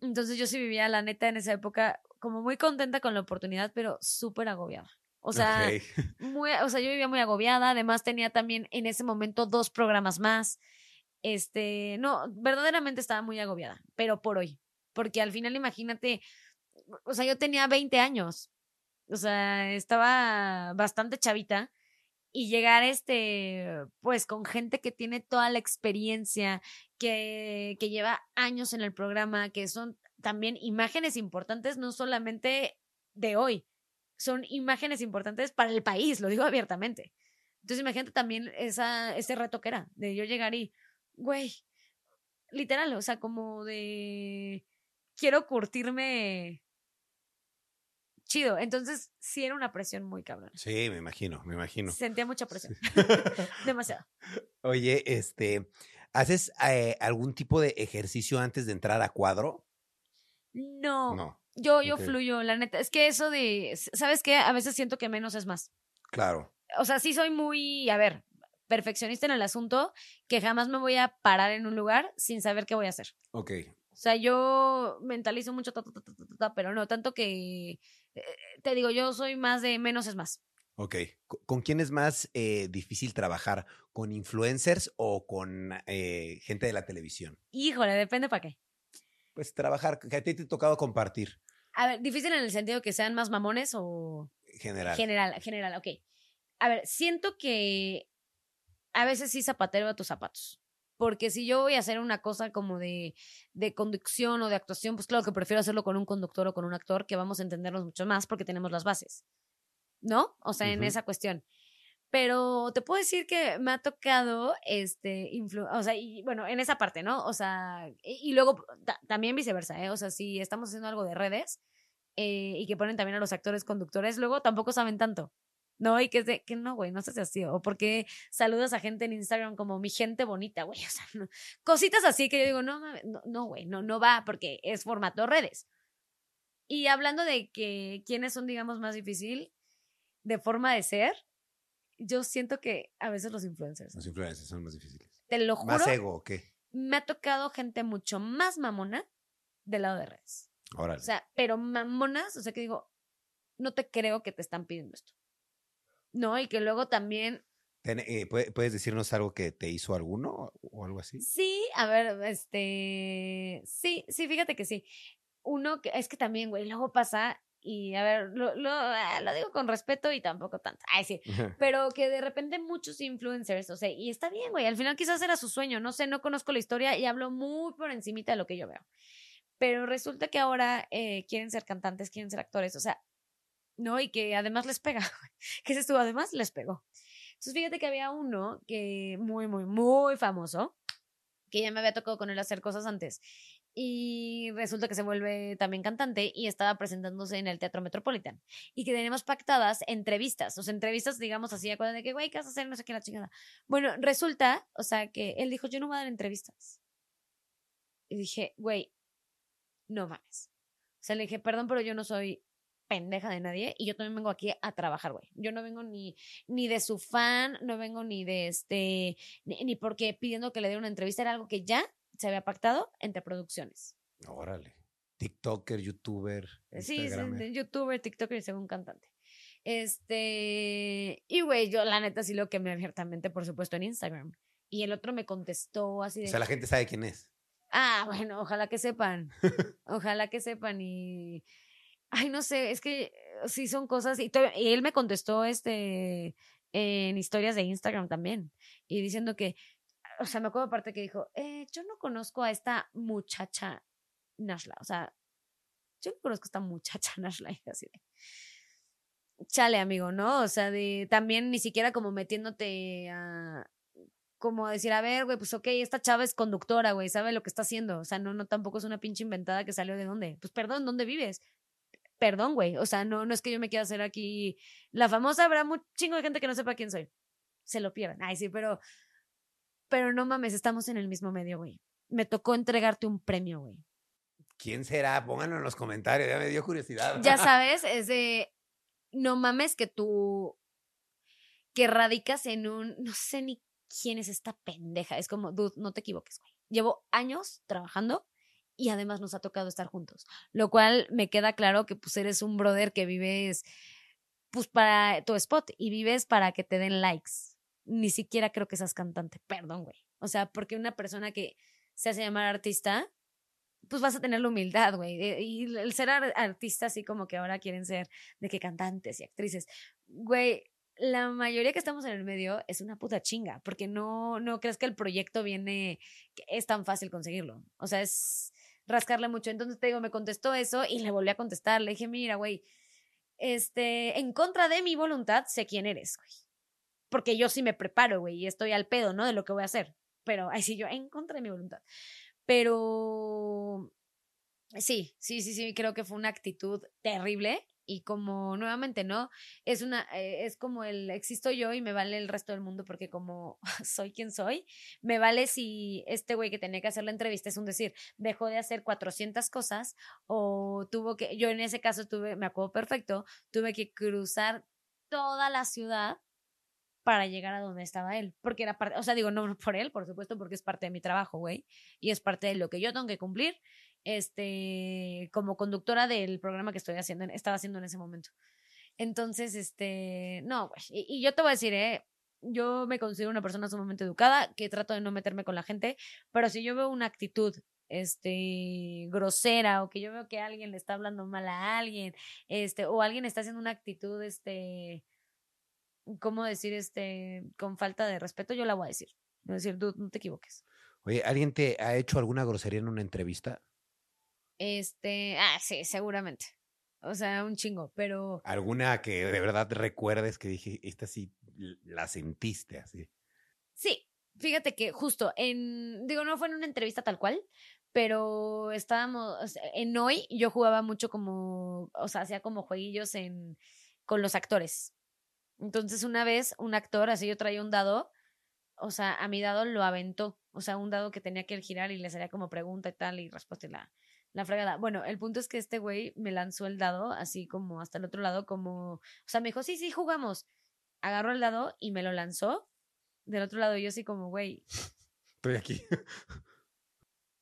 Entonces yo sí vivía, la neta, en esa época como muy contenta con la oportunidad, pero súper agobiada. O sea, muy, o sea, yo vivía muy agobiada, además tenía también en ese momento dos programas más. Este, no, verdaderamente estaba muy agobiada, pero por hoy, porque al final imagínate, o sea, yo tenía 20 años, o sea, estaba bastante chavita y llegar este, pues con gente que tiene toda la experiencia, que, que lleva años en el programa, que son también imágenes importantes, no solamente de hoy, son imágenes importantes para el país, lo digo abiertamente. Entonces imagínate también esa, ese reto que era, de yo llegar y, güey, literal, o sea, como de, quiero curtirme chido. Entonces sí era una presión muy cabrón. Sí, me imagino, me imagino. Sentía mucha presión. Demasiado. Oye, este, ¿haces eh, algún tipo de ejercicio antes de entrar a cuadro? No, No, yo, yo fluyo, la neta. Es que eso de, ¿sabes qué? A veces siento que menos es más. claro. O sea, sí soy muy, a ver, perfeccionista en el asunto, que jamás me voy a parar en un lugar sin saber qué voy a hacer. Ok. O sea, yo mentalizo mucho, ta, ta, ta, pero no, tanto que, eh, te digo, yo soy más de menos es más. Ok. ¿Con- ¿Con quién es más eh, difícil trabajar? ¿Con influencers o con eh, gente de la televisión? Híjole, depende para qué. Pues trabajar, que a ti te ha tocado compartir, A ver, difícil en el sentido que sean más mamones o en general. general, general, ok. A ver, siento que a veces sí zapatero a tus zapatos. Porque si yo voy a hacer una cosa como de, de conducción o de actuación, pues claro que prefiero hacerlo con un conductor o con un actor que vamos a entendernos mucho más porque tenemos las bases. ¿No? O sea, en esa cuestión. Pero te puedo decir que me ha tocado, este, influ- o sea, y bueno, en esa parte, ¿no? O sea, y, y luego ta- también viceversa, ¿eh? O sea, si estamos haciendo algo de redes eh, y que ponen también a los actores conductores, luego tampoco saben tanto. No, y que es de, que no, güey, no seas así. O porque saludas a gente en Instagram como mi gente bonita, güey. O sea, no- cositas así que yo digo, no, mames, no, no, güey, no, no va porque es formato redes. Y hablando de que quiénes son, digamos, más difícil de forma de ser, yo siento que a veces los influencers, Los influencers son más difíciles. te lo juro, ¿Más ego o qué? me ha tocado gente mucho más mamona del lado de redes. Órale. O sea, pero mamonas, o sea que digo, no te creo que te están pidiendo esto. No, y que luego también, eh, ¿puede- ¿Puedes decirnos algo que te hizo alguno o- o algo así? sí, a ver, este, sí, sí, fíjate que sí. Uno que, es que también, güey, luego pasa, y a ver, lo, lo, ah, lo digo con respeto y tampoco tanto. Ay, sí, pero que de repente muchos influencers, o sea, y está bien, güey, al final quizás era su sueño, no sé, no conozco la historia y hablo muy por encimita de lo que yo veo. Pero resulta que ahora eh, quieren ser cantantes, quieren ser actores, o sea, ¿no? Y que además les pega, que se estuvo, además les pegó. Entonces fíjate que había uno que muy, muy, muy famoso, que ya me había tocado con él hacer cosas antes. y resulta que se vuelve también cantante y estaba presentándose en el Teatro Metropolitan y que tenemos pactadas entrevistas, o sea, entrevistas, digamos así, de que, güey, ¿qué vas a hacer? No sé qué, la chingada. Bueno, resulta, o sea, que él dijo, yo no voy a dar entrevistas. Y dije, güey, no mames. O sea, le dije, perdón, pero yo no soy pendeja de nadie y yo también vengo aquí a trabajar, güey. Yo no vengo ni, ni de su fan, no vengo ni de este, ni, ni porque pidiendo que le dé una entrevista, era algo que ya se había pactado entre producciones. Órale. TikToker, youtuber. Sí, sí, youtuber, TikToker y según cantante. Este, y güey, yo la neta sí lo quemé abiertamente, por supuesto, en Instagram. Y el otro me contestó así de. O sea, la gente sabe quién es. Ah, bueno, ojalá que sepan. ojalá que sepan. Y. Ay, no sé, es que sí son cosas. Y, y él me contestó este en historias de Instagram también. Y diciendo que o sea, me acuerdo aparte que dijo, eh, yo no conozco a esta muchacha Nashla, o sea, yo no conozco a esta muchacha Nashla, y así de, chale, amigo, ¿no? O sea, de también ni siquiera como metiéndote a, como decir, a ver, güey, pues ok, esta chava es conductora, güey, sabe lo que está haciendo, o sea, no, no, tampoco es una pinche inventada que salió de dónde, pues perdón, ¿dónde vives? Perdón, güey, o sea, no, no es que yo me quiera hacer aquí la famosa, habrá un chingo de gente que no sepa quién soy, se lo pierdan, ay, sí, pero pero no mames, estamos en el mismo medio, güey. Me tocó entregarte un premio, güey. ¿Quién será? Pónganlo en los comentarios, ya me dio curiosidad. Ya sabes, es de, no mames que tú, que radicas en un, no sé ni quién es esta pendeja. Es como, dude, no te equivoques, güey. Llevo años trabajando y además nos ha tocado estar juntos. Lo cual me queda claro que pues eres un brother que vives pues para tu spot y vives para que te den likes ni siquiera creo que seas cantante, perdón, güey. O sea, porque una persona que se hace llamar artista, pues vas a tener la humildad, güey. Y el ser artista, así como que ahora quieren ser de que cantantes y actrices, güey. La mayoría que estamos en el medio es una puta chinga, porque no, no crees que el proyecto viene, es tan fácil conseguirlo. O sea, es rascarle mucho. Entonces te digo, me contestó eso y le volví a contestar. Le dije, mira, güey, este, en contra de mi voluntad, sé quién eres, güey porque yo sí me preparo, güey, y estoy al pedo, ¿no? De lo que voy a hacer. Pero ahí sí, yo en contra de mi voluntad. Pero sí, sí, sí, sí, creo que fue una actitud terrible y como nuevamente no es una eh, es como el existo yo y me vale el resto del mundo porque como soy quien soy me vale si este güey que tenía que hacer la entrevista es un decir dejó de hacer 400 cosas o tuvo que yo en ese caso tuve me acuerdo perfecto tuve que cruzar toda la ciudad para llegar a donde estaba él. Porque era parte, o sea, digo, no por él, por supuesto, porque es parte de mi trabajo, güey. Y es parte de lo que yo tengo que cumplir, este, como conductora del programa que estoy haciendo, estaba haciendo en ese momento. Entonces, este, no, güey. Y, yo te voy a decir, eh, yo me considero una persona sumamente educada, que trato de no meterme con la gente, pero si yo veo una actitud este grosera o que yo veo que alguien le está hablando mal a alguien, este o alguien está haciendo una actitud este cómo decir este con falta de respeto, yo la voy a decir. Voy a decir, dude, no te equivoques. Oye, ¿alguien te ha hecho alguna grosería en una entrevista? Este, ah, sí, seguramente. O sea, un chingo, pero. ¿Alguna que de verdad recuerdes que dije, esta sí la sentiste así? Sí, fíjate que justo en, digo, no fue en una entrevista tal cual, pero estábamos, en hoy yo jugaba mucho como, o sea, hacía como jueguillos en, con los actores. Entonces, una vez, un actor, así yo traía un dado, o sea, a mi dado lo aventó, o sea, un dado que tenía que girar y le salía como pregunta y tal, y respuesta y la, la fregada. Bueno, el punto es que este güey me lanzó el dado, así como hasta el otro lado, como, o sea, me dijo, sí, sí, jugamos. Agarró el dado y me lo lanzó. Del otro lado, yo así como, güey. Estoy aquí.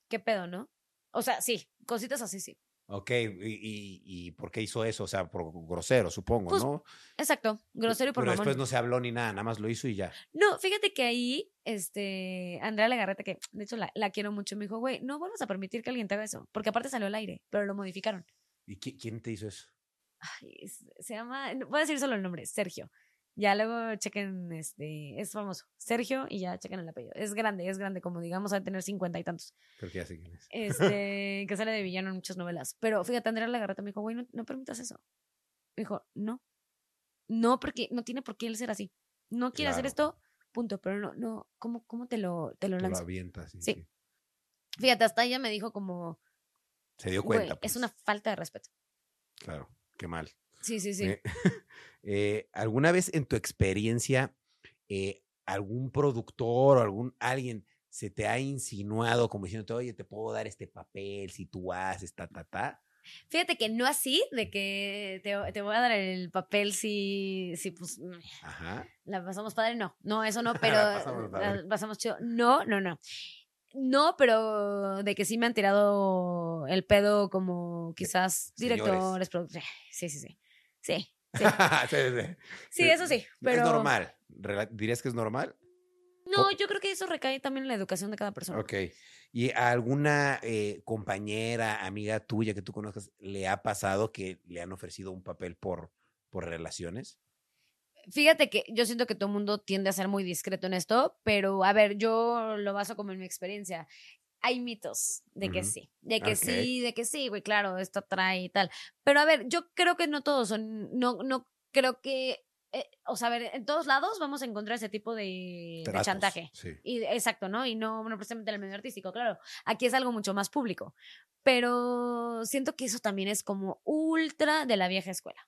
¿Qué pedo, no? O sea, sí, cositas así, sí. Ok, ¿Y, y, por qué hizo eso? O sea, por grosero, supongo, pues, ¿no? Exacto, grosero y por Pero después no se habló ni nada, nada más lo hizo y ya. No, fíjate que ahí, este, Andrea Legarreta, que de hecho la, la quiero mucho, me dijo, güey, no vuelvas a permitir que alguien te haga eso, porque aparte salió al aire, pero lo modificaron. ¿Y quién te hizo eso? Ay, se llama, voy a decir solo el nombre, Sergio. Ya luego chequen, este, es famoso, Sergio, y ya chequen el apellido. Es grande, es grande, como digamos, a tener cincuenta y tantos. Creo que ya sé quién es. Este, que sale de villano en muchas novelas. Pero fíjate, Andrea Lagarreta me dijo, güey, no, no, permitas eso. Me dijo, no. No, porque no tiene por qué él ser así. No quiere hacer esto, punto. Pero no, no, ¿cómo, cómo te lo, te lo lanzo? Lo avientas, sí, sí. Fíjate, hasta ella me dijo como, Se dio güey, cuenta. es pues. una falta de respeto. Claro, qué mal. Sí, sí, sí. Eh, eh, ¿Alguna vez en tu experiencia eh, algún productor o algún alguien se te ha insinuado como diciéndote, oye, te puedo dar este papel si tú haces, ta, ta, ta? Fíjate que no así, de que te, te voy a dar el papel si, si pues mm, Ajá. la pasamos padre, no, no, eso no, pero La pasamos la pasamos chido. No, no, no. No, pero de que sí me han tirado el pedo como quizás directores, productores. Sí, sí, sí. Sí, sí. Sí, sí, sí. Sí, eso sí, pero... Es normal. ¿Dirías que es normal? No, yo creo que eso recae también en la educación de cada persona. Ok. ¿Y a alguna eh, compañera, amiga tuya que tú conozcas, le ha pasado que le han ofrecido un papel por, por relaciones? Fíjate que yo siento que todo el mundo tiende a ser muy discreto en esto, pero a ver, yo lo baso como en mi experiencia. Hay mitos de que sí, de que sí, de que sí, güey, claro, esto atrae y tal. Pero a ver, yo creo que no todos son, no, no creo que, eh, o sea, a ver, en todos lados vamos a encontrar ese tipo de, de chantaje. Sí. Y, exacto, ¿no? Y no, no precisamente en el medio artístico, claro. Aquí es algo mucho más público. Pero siento que eso también es como ultra de la vieja escuela.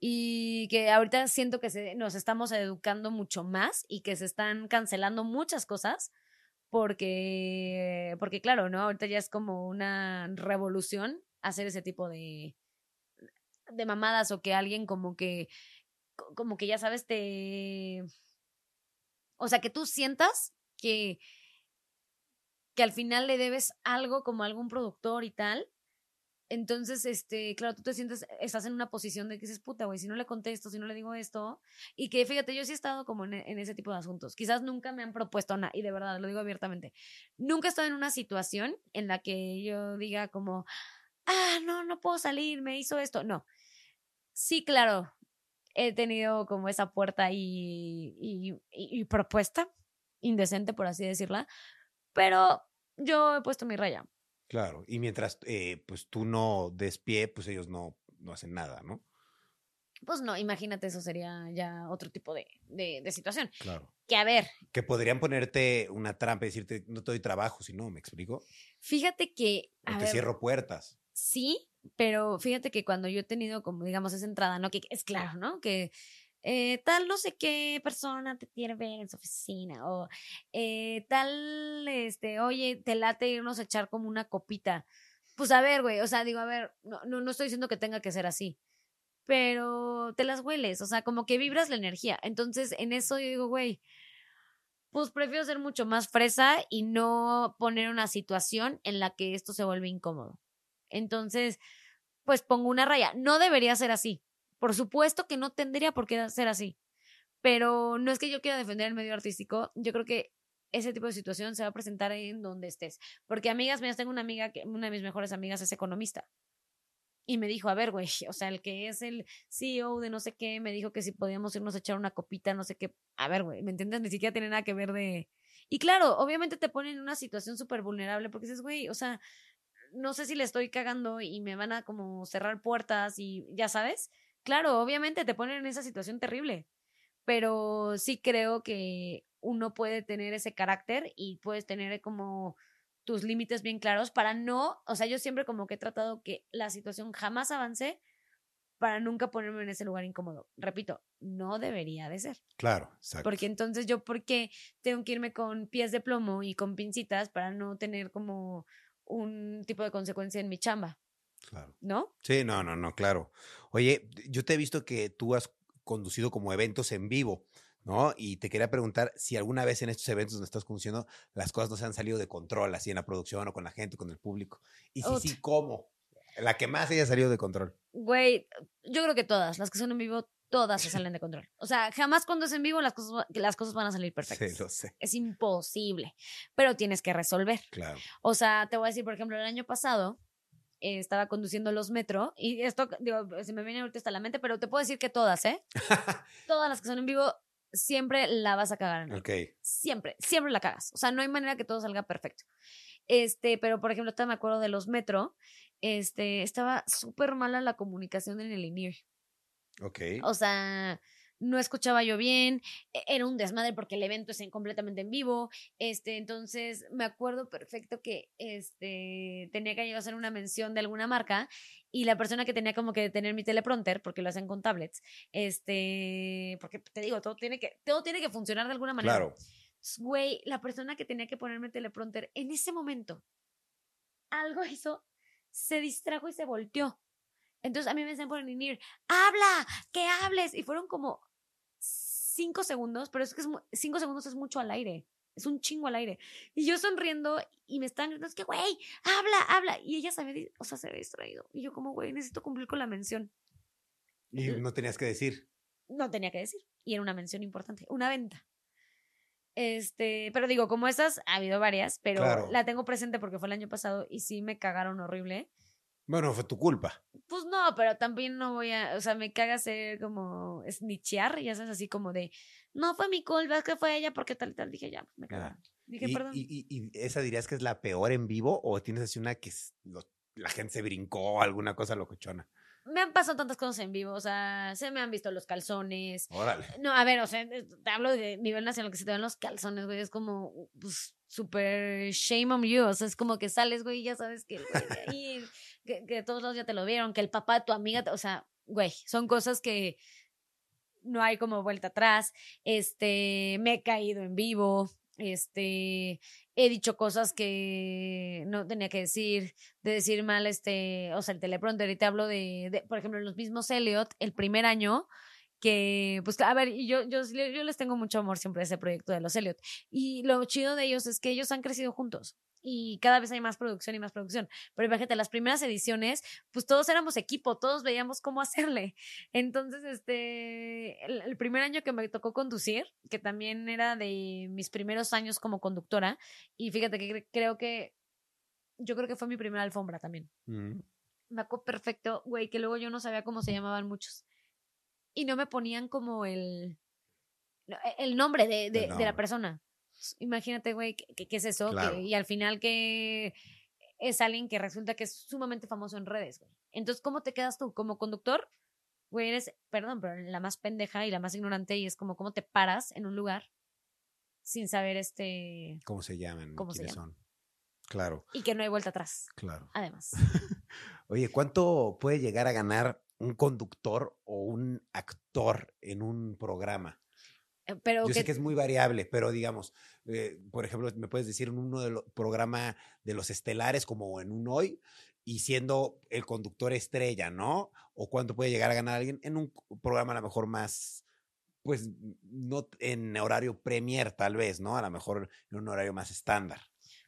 Y que ahorita siento que se- nos estamos educando mucho más y que se están cancelando muchas cosas porque, porque claro, ¿no? Ahorita ya es como una revolución hacer ese tipo de, de mamadas o que alguien como que, co- como que ya sabes, te... O sea, que tú sientas que, que al final le debes algo como algún productor y tal. Entonces, este, claro, tú te sientes, estás en una posición de que dices, puta, güey, si no le contesto, si no le digo esto. Y que fíjate, yo sí he estado como en, ese tipo de asuntos. Quizás nunca me han propuesto nada, y de verdad, lo digo abiertamente. Nunca he estado en una situación en la que yo diga como, ah, no, no puedo salir, me hizo esto. No. Sí, claro, he tenido como esa puerta y- y propuesta, indecente, por así decirla, pero yo he puesto mi raya. Claro. Y mientras eh, pues tú no des pie, pues ellos no, no hacen nada, ¿no? Pues no, imagínate, eso sería ya otro tipo de, de, de situación. Claro. Que a ver, Que podrían ponerte una trampa y decirte, no te doy trabajo, si no, ¿me explico? fíjate que... O A te ver, cierro puertas. Sí, pero fíjate que cuando yo he tenido como, digamos, esa entrada, ¿no? Que es claro, ¿no? Que eh, tal no sé qué persona te quiere ver en su oficina o eh, tal, este, oye, te late irnos a echar como una copita. Pues a ver, güey, o sea, digo, a ver, no, no, no estoy diciendo que tenga que ser así, pero te las hueles, o sea, como que vibras la energía. Entonces, en eso yo digo, güey, pues prefiero ser mucho más fresa y no poner una situación en la que esto se vuelve incómodo. Entonces, pues pongo una raya. No debería ser así. Por supuesto que no tendría por qué ser así. Pero no es que yo quiera defender el medio artístico. Yo creo que ese tipo de situación se va a presentar en donde estés. Porque amigas mías, tengo una amiga que, una de mis mejores amigas es economista. Y me dijo, a ver, güey, o sea, el que es el CEO de no sé qué, me dijo que si podíamos irnos a echar una copita, no sé qué. A ver, güey, ¿me entiendes? Ni siquiera tiene nada que ver de... Y claro, obviamente te ponen en una situación súper vulnerable porque dices, güey, o sea, no sé si le estoy cagando y me van a como cerrar puertas y ya sabes. Claro, obviamente te ponen en esa situación terrible, pero sí creo que uno puede tener ese carácter y puedes tener como tus límites bien claros para no, o sea, yo siempre como que he tratado que la situación jamás avance para nunca ponerme en ese lugar incómodo. Repito, no debería de ser. Claro, exacto. Porque entonces yo, ¿por qué tengo que irme con pies de plomo y con pincitas para no tener como un tipo de consecuencia en mi chamba? Claro. ¿No? Sí, no, no, no, claro. Oye, yo te he visto que tú has conducido como eventos en vivo, ¿no? Y te quería preguntar si alguna vez en estos eventos donde estás conduciendo las cosas no se han salido de control, así en la producción o con la gente, con el público. Y si sí, ¿cómo? La que más haya salido de control. Güey, yo creo que todas, las que son en vivo, todas se salen de control. O sea, jamás cuando es en vivo las cosas, las cosas van a salir perfectas. Sí, lo sé. Es imposible, pero tienes que resolver. Claro. O sea, te voy a decir, por ejemplo, el año pasado eh, estaba conduciendo los metro y esto, digo, se me viene ahorita hasta la mente, pero te puedo decir que todas, ¿eh? todas las que son en vivo, siempre la vas a cagar ok. Siempre, siempre la cagas. O sea, no hay manera que todo salga perfecto. Este, pero por ejemplo, me acuerdo de los metro, este, estaba súper mala la comunicación en el INIR. Ok. O sea, no escuchaba yo bien, e- era un desmadre porque el evento es en- completamente en vivo, este, entonces me acuerdo perfecto que este, tenía que yo hacer una mención de alguna marca y la persona que tenía como que tener mi teleprompter, porque lo hacen con tablets, este, porque te digo, todo tiene que, todo tiene que funcionar de alguna manera. Claro. Güey, la persona que tenía que ponerme el teleprompter en ese momento, algo hizo, se distrajo y se volteó. Entonces a mí me decían por el in habla, que hables. Y fueron como cinco segundos, pero es que es cinco segundos es mucho al aire. Es un chingo al aire. Y yo sonriendo y me están gritando, es que, güey, habla, habla. Y ella se había, o sea, se había distraído. Y yo como, güey, necesito cumplir con la mención. Y no tenías que decir. No tenía que decir. Y era una mención importante, una venta. Este, pero digo, como esas, ha habido varias, pero Claro. la tengo presente porque fue el año pasado y sí me cagaron horrible. Bueno, fue tu culpa. Pues no, pero también no voy a, o sea, me caga ser como snitchear, ya sabes, así como de, no fue mi culpa, es que fue ella porque tal y tal. Dije, ya, me cagaron. Dije, y, perdón. y- esa dirías que es la peor en vivo o tienes así una que lo- la gente se brincó, alguna cosa locochona? Me han pasado tantas cosas en vivo, o sea, se me han visto los calzones. Órale. No, a ver, o sea, eh, te hablo de nivel nacional que se te ven los calzones, güey, es como, pues, súper shame on you, o sea, es como que sales, güey, y ya sabes que, güey ahí, que, todos los ya te lo vieron, que el papá de tu amiga, o sea, güey, son cosas que no hay como vuelta atrás, este, me he caído en vivo, este, he dicho cosas que no tenía que decir, de decir mal, este, o sea, el teleprompter, y te hablo de, de, por ejemplo, los mismos Elliot, el primer año, que, pues, a ver, yo, yo, yo les tengo mucho amor siempre a ese proyecto de los Elliot. Y lo chido de ellos es que ellos han crecido juntos. Y cada vez hay más producción y más producción. Pero imagínate, las primeras ediciones, pues todos éramos equipo, todos veíamos cómo hacerle. Entonces, este, el, el primer año que me tocó conducir, que también era de mis primeros años como conductora, y fíjate que cre- creo que, yo creo que fue mi primera alfombra también Mm. me acuerdo perfecto, güey, que luego yo no sabía cómo se llamaban muchos. Y no me ponían como el, e- el nombre de, de, de nombre. la persona. Imagínate, güey, ¿qué, qué- es eso? Que- y al final que es alguien que resulta que es sumamente famoso en redes, güey. Entonces, ¿cómo te quedas tú como conductor? Güey, eres, perdón, pero la más pendeja y la más ignorante y es como cómo te paras en un lugar sin saber este... ¿Cómo se llaman? ¿Cómo se ¿Quiénes llaman? son? Claro, Y que no hay vuelta atrás, claro. además. Oye, ¿cuánto puede llegar a ganar un conductor o un actor en un programa? Eh, Pero Yo que, sé que es muy variable, pero digamos, eh, por ejemplo, me puedes decir en uno de los programas de los estelares como en un hoy y siendo el conductor estrella, ¿no? O cuánto puede llegar a ganar alguien en un programa a lo mejor más, pues no en horario premier tal vez, ¿no? A lo mejor en un horario más estándar.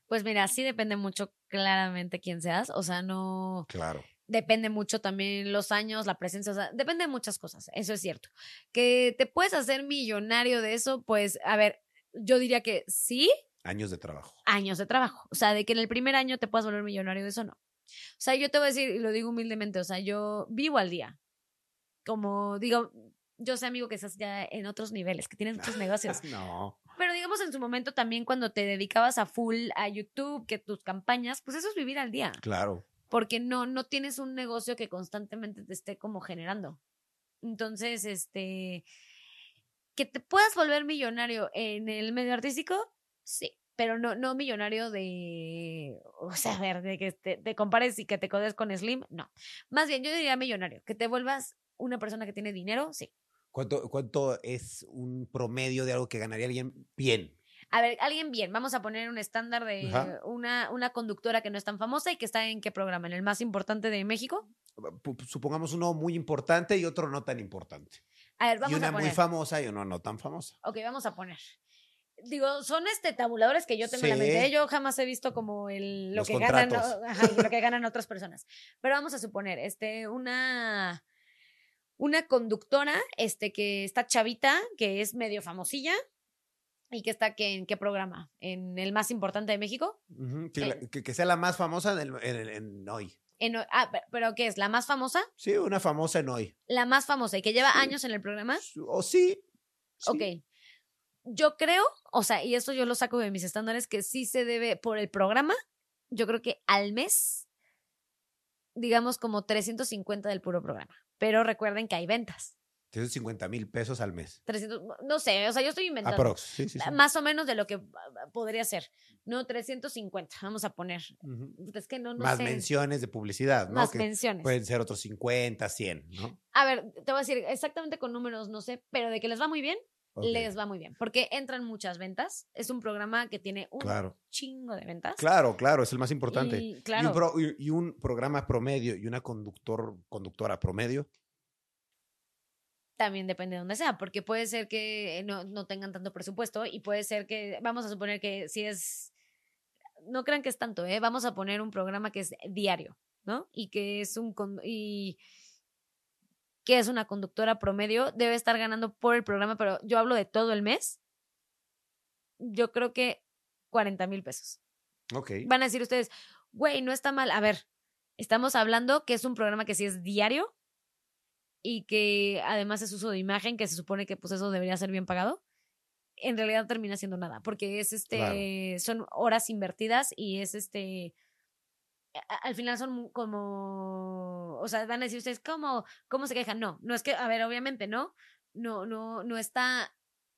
Pues mira, sí depende mucho claramente quién seas. O sea, no Claro. Depende mucho también los años, la presencia, o sea, depende de muchas cosas. Eso es cierto. Que te puedes hacer millonario de eso, pues, a ver, yo diría que sí, Años de trabajo. años de trabajo. O sea, de que en el primer año te puedas volver millonario de eso, no. O sea, yo te voy a decir, y lo digo humildemente, o sea, yo vivo al día. Como digo, yo sé, amigo, que estás ya en otros niveles, que tienes muchos negocios. No. Pero digamos en su momento también cuando te dedicabas a full a YouTube, que tus campañas, pues eso es vivir al día, Claro. Porque no no tienes un negocio que constantemente te esté como generando. Entonces, este que te puedas volver millonario en el medio artístico, sí, pero no no millonario de o sea, ver, de que te, te compares y que te codes con Slim, no. Más bien yo diría millonario, que te vuelvas una persona que tiene dinero, sí. ¿Cuánto, ¿Cuánto es un promedio de algo que ganaría alguien bien? A ver, alguien bien, vamos a poner un estándar de Ajá. una, una conductora que no es tan famosa y que está en qué programa, en el más importante de México. Supongamos uno muy importante y otro no tan importante. A ver, y vamos una a muy poner. famosa y una no tan famosa. ok, vamos a poner. Digo, son este tabuladores que yo tengo en la mente. Yo jamás he visto como el lo Los que ganan, ajá, lo que ganan otras personas. Pero vamos a suponer, este, una una conductora, este, que está chavita, que es medio famosilla y que está que, en qué programa, en el más importante de México. Que, Eh. que- que sea la más famosa en, el- en- en hoy. En, ah, pe- pero ¿qué es? ¿La más famosa? Sí, una famosa en hoy. La más famosa y que lleva Sí. años en el programa. O sí. sí. Ok. Yo creo, o sea, y esto yo lo saco de mis estándares, que sí se debe por el programa, yo creo que al mes, digamos como 350 del puro programa. Pero recuerden que hay ventas. 350 mil pesos al mes. 300, no sé, o sea, yo estoy inventando. Aprox, sí, sí, sí. Más o menos de lo que ah, podría ser. No, 350, vamos a poner. Es que no, no Más sé. menciones de publicidad, ¿no? Más Que menciones. Pueden ser otros 50, 100, ¿no? A ver, te voy a decir exactamente con números, no sé, pero de que les va muy bien, les va muy bien. Porque entran muchas ventas. Es un programa que tiene un Claro. chingo de ventas. Claro, claro, es el más importante. Y, Y, claro, un pro- y- y un programa promedio y una conductor, conductora promedio. También depende de dónde sea, porque puede ser que no, no tengan tanto presupuesto y puede ser que, vamos a suponer que si es, no crean que es tanto, ¿eh? vamos a poner un programa que es diario, ¿no? Y que es un, y que es una conductora promedio, debe estar ganando por el programa, pero yo hablo de todo el mes, yo creo que 40 mil pesos. Ok. Van a decir ustedes, güey, no está mal. A ver, estamos hablando que es un programa que sí es diario y que además es uso de imagen, que se supone que pues eso debería ser bien pagado. En realidad termina siendo nada, porque es este, son horas invertidas y es este, al final son como, o sea, van a decir ustedes, ¿cómo, cómo se quejan? No, no es que, a ver, obviamente, ¿no? No, no, no está,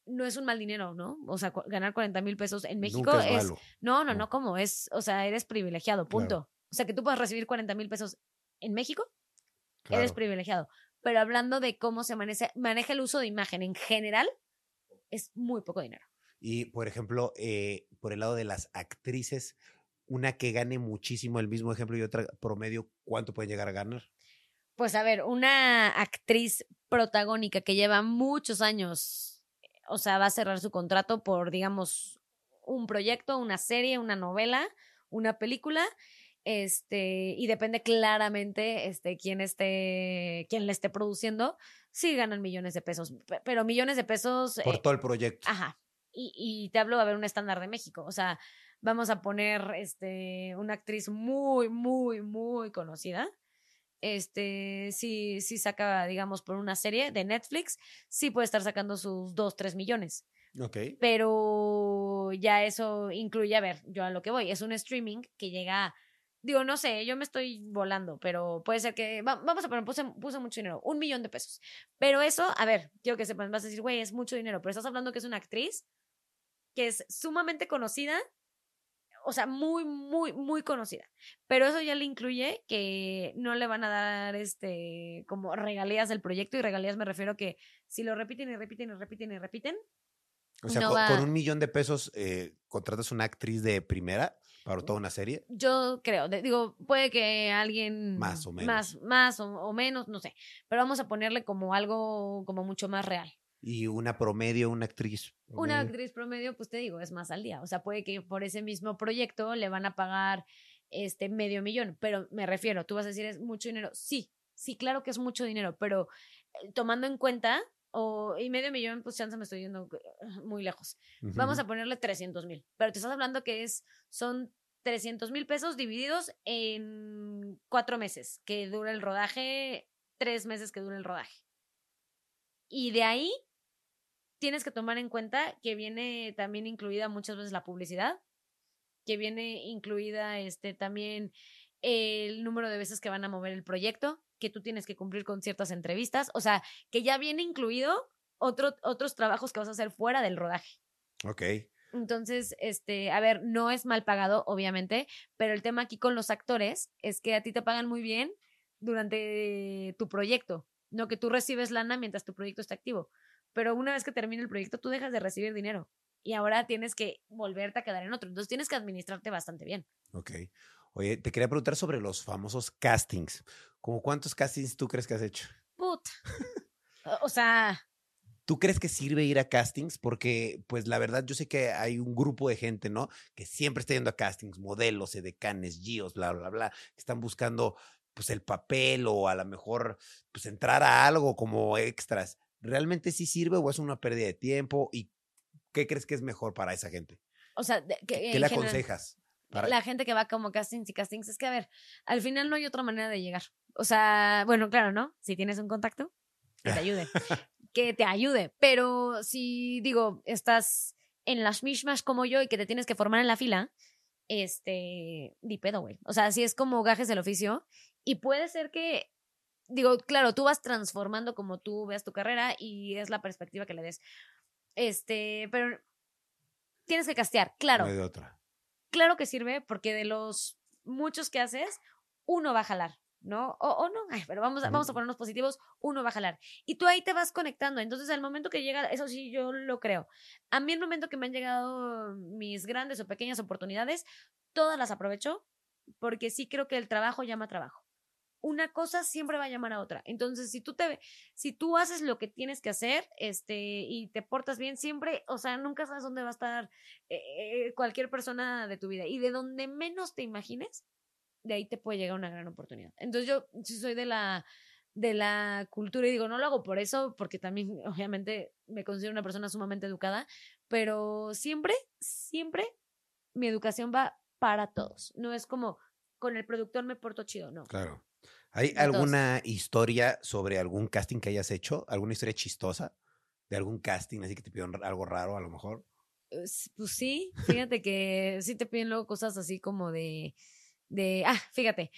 no es un mal dinero, ¿no? O sea, ganar 40 mil pesos en México Nunca es, no, no, No. no, ¿cómo? Es, o sea, eres privilegiado, punto. O sea, que tú puedas recibir 40 mil pesos en México, eres privilegiado. Pero hablando de cómo se maneja, maneja el uso de imagen en general, es muy poco dinero. Y, por ejemplo, eh, por el lado de las actrices, una que gane muchísimo el mismo ejemplo y otra promedio, ¿cuánto pueden llegar a ganar? Pues a ver, una actriz protagónica que lleva muchos años, o sea, va a cerrar su contrato por, digamos, un proyecto, una serie, una novela, una película, este, y depende claramente, este, quién esté, quién le esté produciendo, sí ganan millones de pesos, pe- pero millones de pesos. Por eh, todo el proyecto. Ajá. Y, y te hablo, a ver, un estándar de México. O sea, vamos a poner este, una actriz muy, muy, muy conocida. Este, sí, sí saca, digamos, por una serie de Netflix, sí puede estar sacando sus 2, 3 millones. Ok. Pero ya eso incluye, a ver, yo a lo que voy, es un streaming que llega, digo, no sé, yo me estoy volando, pero puede ser que, va- vamos a poner, puse, mucho dinero, un millón de pesos. Pero eso, a ver, quiero que sepan, vas a decir, güey, es mucho dinero, pero estás hablando que es una actriz que es sumamente conocida, o sea, muy, muy, muy conocida. Pero eso ya le incluye que no le van a dar, este, como regalías del proyecto, y regalías me refiero que si lo repiten y repiten y repiten y repiten, O sea, no con, un millón de pesos eh, contratas una actriz de primera para toda una serie. Yo creo, digo, puede que alguien Más o menos. más, más o, o menos, no sé, pero vamos a ponerle como algo como mucho más real. Y una promedio, una actriz. Una actriz promedio, pues te digo, es más al día, o sea, puede que por ese mismo proyecto le van a pagar este medio millón, pero me refiero, tú vas a decir es mucho dinero, sí, sí, claro que es mucho dinero, pero eh, tomando en cuenta o y medio millón, pues chance me estoy yendo eh, muy lejos. Vamos a ponerle 300 mil. Pero te estás hablando que es, son 300 mil pesos divididos en cuatro meses, que dura el rodaje, tres meses que dura el rodaje. Y de ahí tienes que tomar en cuenta que viene también incluida muchas veces la publicidad, que viene incluida este también el número de veces que van a mover el proyecto, que tú tienes que cumplir con ciertas entrevistas, o sea, que ya viene incluido otro, otros trabajos que vas a hacer fuera del rodaje. Ok. Entonces, este, a ver, no es mal pagado, obviamente, pero el tema aquí con los actores es que a ti te pagan muy bien durante tu proyecto, no que tú recibes lana mientras tu proyecto está activo. Pero una vez que termine el proyecto, tú dejas de recibir dinero y ahora tienes que volverte a quedar en otro. Entonces tienes que administrarte bastante bien. Ok. Oye, te quería preguntar sobre los famosos castings. ¿Cómo cuántos castings tú crees que has hecho? Puta. O- sea, ¿Tú crees que sirve ir a castings? Porque, pues, la verdad, yo sé que hay un grupo de gente, ¿no? Que siempre está yendo a castings, modelos, edecanes, gios, bla, bla, bla, que están buscando, pues, el papel o a lo mejor, pues, entrar a algo como extras. ¿Realmente sí sirve o es una pérdida de tiempo? ¿Y qué crees que es mejor para esa gente? o sea, que, ¿Qué le general- aconsejas? Para- La gente que va como castings y castings, es que a ver, al final no hay otra manera de llegar. O sea, bueno, claro, ¿no? Si tienes un contacto, que te ayude. que te ayude. Pero si, digo, estás en las mismas como yo y que te tienes que formar en la fila, este, di pedo, güey. O sea, si es como gajes del oficio. Y puede ser que digo, claro, tú vas transformando como tú veas tu carrera y es la perspectiva que le des. Este, pero tienes que castear, claro. No hay de otra. Claro que sirve porque de los muchos que haces, uno va a jalar. ¿no? O, o no, ay, pero vamos a, vamos a ponernos positivos, uno va a jalar. Y tú ahí te vas conectando. Entonces, al momento que llega, eso sí, yo lo creo. A mí, el momento que me han llegado mis grandes o pequeñas oportunidades, todas las aprovecho porque sí creo que el trabajo llama trabajo. Una cosa siempre va a llamar a otra. Entonces, si tú te, si tú haces lo que tienes que hacer, este, y te portas bien, siempre, o sea, nunca sabes dónde va a estar eh, eh, cualquier persona de tu vida. Y de donde menos te imagines, de ahí te puede llegar una gran oportunidad. Entonces yo sí soy de la de la cultura y digo, no lo hago por eso, porque también obviamente me considero una persona sumamente educada, pero siempre, siempre mi educación va para todos. No es como con el productor me porto chido, no. Claro. ¿Hay alguna historia sobre algún casting que hayas hecho? ¿Alguna historia chistosa de algún casting así que te pidieron algo raro a lo mejor? Pues, sí, fíjate que sí te piden luego cosas así como de de, ah, fíjate,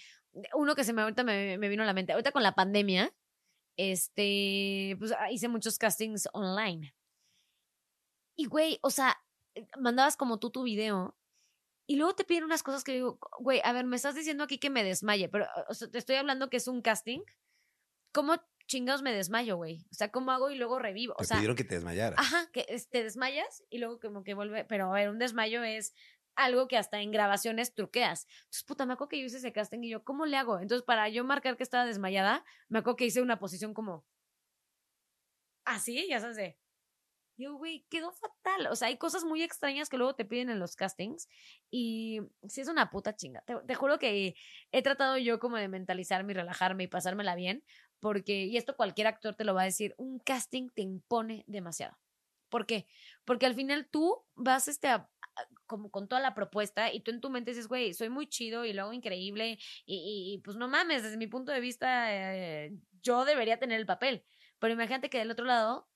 uno que se me ahorita me, me vino a la mente, ahorita con la pandemia, este, pues ah, hice muchos castings online. Y güey, o sea, eh, mandabas como tú tu video y luego te piden unas cosas que digo, güey, a ver, me estás diciendo aquí que me desmaye, pero o sea, te estoy hablando que es un casting. ¿Cómo chingados me desmayo, güey? O sea, ¿cómo hago y luego revivo? O te pidieron que te desmayaras. Ajá, que te desmayas y luego como que vuelve, pero a ver, un desmayo es algo que hasta en grabaciones truqueas. Entonces, puta, me acuerdo que yo hice ese casting y yo, ¿cómo le hago? Entonces, para yo marcar que estaba desmayada, me acuerdo que hice una posición como así, ya sabes, de... Yo, güey, quedó fatal. O sea, hay cosas muy extrañas que luego te piden en los castings y sí es una puta chinga. Te, juro que he tratado yo como de mentalizarme y relajarme y pasármela bien, porque, y esto cualquier actor te lo va a decir, un casting te impone demasiado. ¿Por qué? Porque al final tú vas este, a, como con toda la propuesta y tú en tu mente dices, güey, soy muy chido y lo hago increíble y, y, pues no mames, desde mi punto de vista eh, yo debería tener el papel. Pero imagínate que del otro lado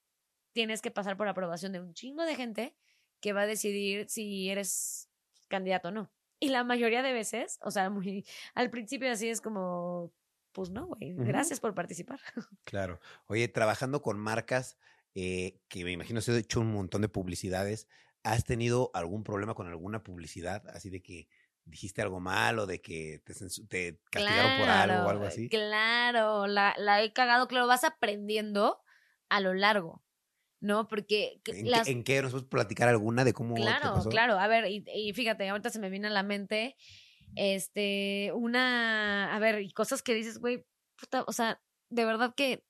tienes que pasar por aprobación de un chingo de gente que va a decidir si eres candidato o no. Y la mayoría de veces, o sea, muy, al principio así es como, pues no, güey, gracias por participar. Claro. Oye, trabajando con marcas, eh, que me imagino se ha hecho un montón de publicidades, ¿Has tenido algún problema con alguna publicidad? Así de que dijiste algo mal o de que te, te castigaron por algo o algo así. Claro, la, la, he cagado, claro, vas aprendiendo a lo largo. ¿No? Porque... ¿En, las... ¿En, qué? ¿Nos puedes platicar alguna de cómo claro, te pasó? Claro, a ver, y, y, fíjate, ahorita se me viene a la mente, este, una, a ver, y cosas que dices, güey, puta, o sea, de verdad que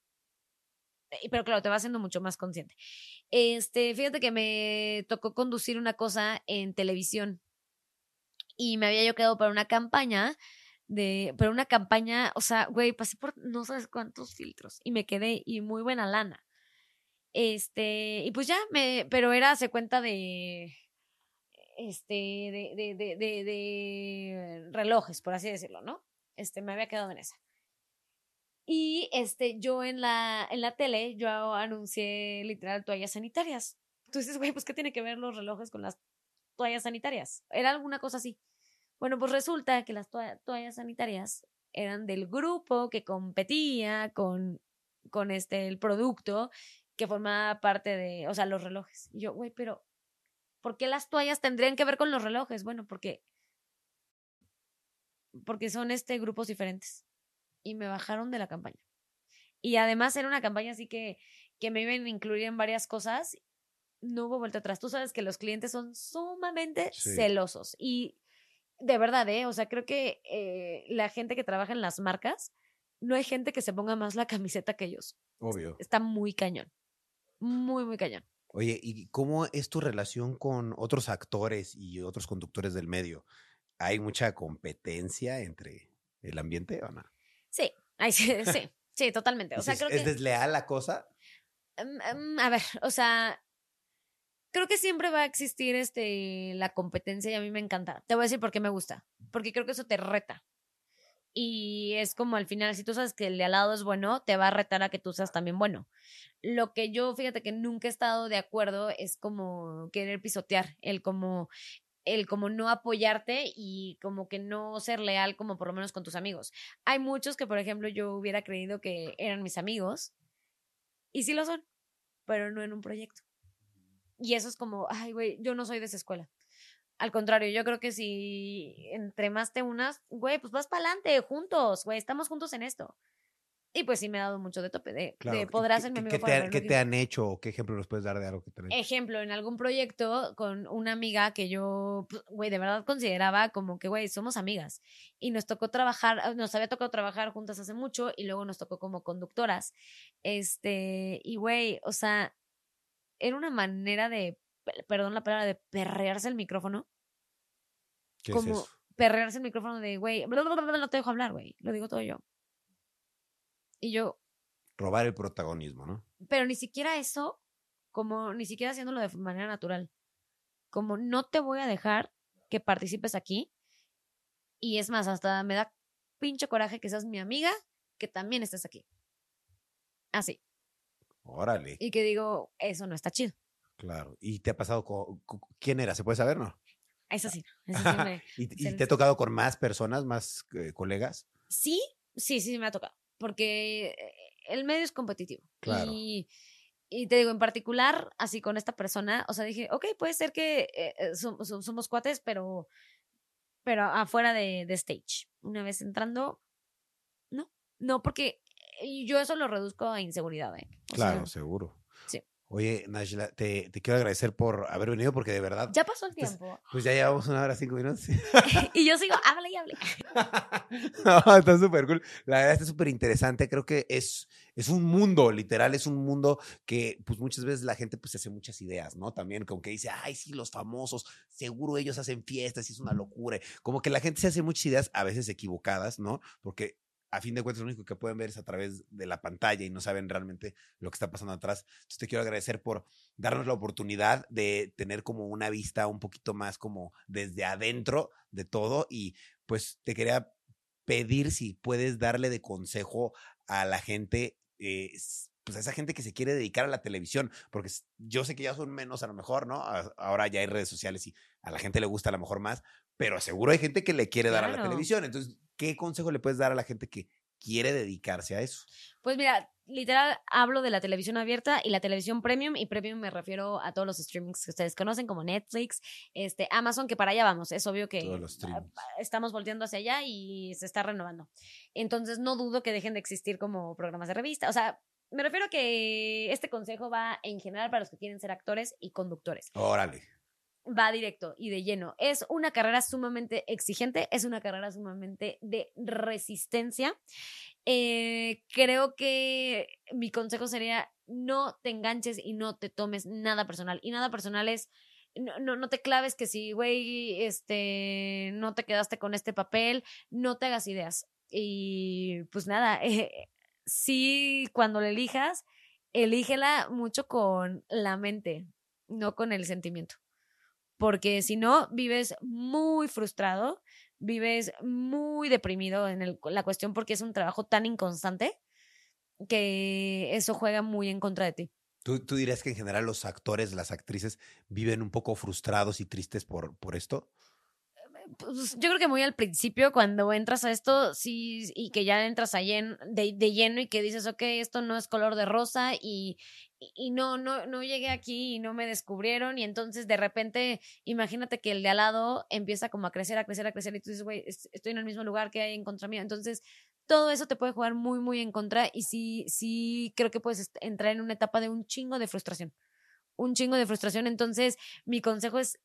pero claro, te va haciendo mucho más consciente. Este, fíjate que me tocó conducir una cosa en televisión y me había yo quedado para una campaña de, pero una campaña, o sea, güey, pasé por no sabes cuántos filtros y me quedé y muy buena lana. Este, y pues ya me, pero era, se cuenta de, este, de, de, de, de, relojes, por así decirlo, ¿no? Este, me había quedado en esa. Y este, yo en la, en la tele, yo anuncié literal toallas sanitarias. Entonces, güey, pues, ¿qué tiene que ver los relojes con las toallas sanitarias? Era alguna cosa así. Bueno, pues resulta que las toallas sanitarias eran del grupo que competía con, con este, el producto que formaba parte de, o sea, los relojes. Y yo, güey, pero, ¿por qué las toallas tendrían que ver con los relojes? Bueno, porque, porque son este grupos diferentes y me bajaron de la campaña. Y además era una campaña así que, que me iban a incluir en varias cosas. No hubo vuelta atrás. Tú sabes que los clientes son sumamente celosos. Y de verdad, ¿eh? O sea, creo que eh, la gente que trabaja en las marcas, no hay gente que se ponga más la camiseta que ellos. Obvio. Está muy cañón. Muy, muy cañón. Oye, ¿y cómo es tu relación con otros actores y otros conductores del medio? ¿Hay mucha competencia entre el ambiente o no? Sí, sí, sí, sí, totalmente. O sea, creo ¿Es desleal la cosa? Em, em, a ver, o sea, creo que siempre va a existir este la competencia y a mí me encanta. Te voy a decir por qué me gusta. Porque creo que eso te reta. Y es como al final, si tú sabes que el de al lado es bueno, te va a retar a que tú seas también bueno. Lo que yo, fíjate que nunca he estado de acuerdo es como querer pisotear, el como el como no apoyarte y como que no ser leal como por lo menos con tus amigos. Hay muchos que, por ejemplo, yo hubiera creído que eran mis amigos y sí lo son, pero no en un proyecto. Y eso es como, ay, güey, yo no soy de esa escuela. Al contrario, yo creo que si entre más te unas, güey, pues vas para adelante, juntos, güey, estamos juntos en esto. Y pues sí me ha dado mucho de tope de, Claro, de ¿y poder qué- hacer mi amigo ¿Qué, para te, qué te han hecho o qué ejemplo nos puedes dar de algo que te han hecho? Ejemplo, en algún proyecto con una amiga que yo, pues, güey, de verdad consideraba como que, güey, somos amigas. Y nos tocó trabajar, ah, nos había tocado trabajar juntas hace mucho y luego nos tocó como conductoras. Este, y güey, o sea, era una manera de, pe- perdón la palabra, de perrearse el micrófono. ¿Qué es como eso? perrearse el micrófono de, güey, no te dejo hablar, güey. Lo digo todo yo. Y yo, Robar el protagonismo, ¿no? pero ni siquiera eso, como ni siquiera haciéndolo de manera natural. Como no te voy a dejar que participes aquí. Y es más, hasta me da pinche coraje que seas mi amiga, que también estés aquí. Así. Órale, Y que digo, eso no está chido. claro. ¿Y te ha pasado con, con- quién era? ¿Se puede saber, no? Eso sí. Eso sí, me- ¿Y, te ha tocado con más personas, más eh, colegas? sí, sí, sí me ha tocado. Porque eh, el medio es competitivo. Claro. Y, y te digo, en particular, así con esta persona, o sea, dije, ok, puede ser que eh, eh, som- som- somos cuates, pero, pero afuera de, de stage. Una vez entrando, no, no, porque yo eso lo reduzco a inseguridad, ¿eh? O Claro, sea, seguro. Oye, Nashla, te, te quiero agradecer por haber venido porque de verdad, ya pasó el Pues- tiempo. pues ya llevamos una hora cinco minutos. y yo sigo, hable y hable. no, está súper cool. La verdad está súper interesante. Creo que es, es un mundo, literal, es un mundo que pues muchas veces la gente pues se hace muchas ideas, ¿no? También como que dice, ay, sí, los famosos, seguro ellos hacen fiestas y es una locura. Como que la gente se hace muchas ideas a veces equivocadas, ¿no? Porque a fin de cuentas lo único que pueden ver es a través de la pantalla y no saben realmente lo que está pasando atrás. Entonces te quiero agradecer por darnos la oportunidad de tener como una vista un poquito más como desde adentro de todo y pues te quería pedir si puedes darle de consejo a la gente, eh, pues a esa gente que se quiere dedicar a la televisión, porque yo sé que ya son menos a lo mejor, ¿no? Ahora ya hay redes sociales y a la gente le gusta a lo mejor más, pero seguro hay gente que le quiere dar a la televisión. Entonces, ¿qué consejo le puedes dar a la gente que quiere dedicarse a eso? Pues mira, literal hablo de la televisión abierta y la televisión premium y premium me refiero a todos los streamings que ustedes conocen como Netflix, este Amazon que para allá vamos, es obvio que Todos los estamos volteando hacia allá y se está renovando. Entonces no dudo que dejen de existir como programas de revista, o sea, me refiero a que este consejo va en general para los que quieren ser actores y conductores Órale. Va directo y de lleno. Es una carrera sumamente exigente, es una carrera sumamente de resistencia. Eh, creo que mi consejo sería no te enganches y no te tomes nada personal. Y nada personal es, no, no, no te claves que si, güey, este, no te quedaste con este papel, no te hagas ideas. Y pues nada, eh, sí, cuando la elijas, elígela mucho con la mente, no con el sentimiento porque si no, vives muy frustrado, vives muy deprimido en la cuestión porque es un trabajo tan inconstante que eso juega muy en contra de ti. ¿Tú, tú dirías que en general los actores, las actrices viven un poco frustrados y tristes por, por esto? Pues, yo creo que muy al principio, cuando entras a esto, sí, y que ya entras en, de, de lleno y que dices, ok, esto no es color de rosa y, y, no, no, no llegué aquí y no me descubrieron y entonces de repente, imagínate que el de al lado empieza como a crecer, a crecer, a crecer y tú dices, güey, es- estoy en el mismo lugar que hay en contra mío. Entonces, todo eso te puede jugar muy, muy en contra y sí, sí creo que puedes entrar en una etapa de un chingo de frustración. Un chingo de frustración. Entonces, mi consejo es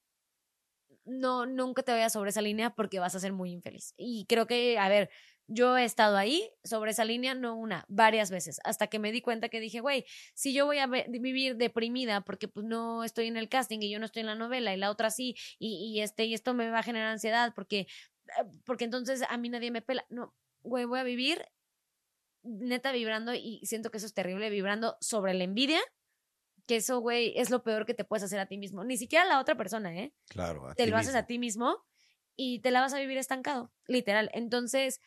no, nunca te vayas sobre esa línea porque vas a ser muy infeliz. Y creo que, a ver, yo he estado ahí sobre esa línea, no una, varias veces, hasta que me di cuenta que dije, güey, si yo voy a vivir deprimida porque pues no estoy en el casting y yo no estoy en la novela y la otra sí, y, y este, y esto me va a generar ansiedad porque, eh, porque entonces a mí nadie me pela. No, güey, voy a vivir neta vibrando y siento que eso es terrible, vibrando sobre la envidia, que eso, güey, es lo peor que te puedes hacer a ti mismo. Ni siquiera a la otra persona, ¿eh? Claro. a te ti lo haces a ti mismo y te la vas a vivir estancado, literal. Entonces,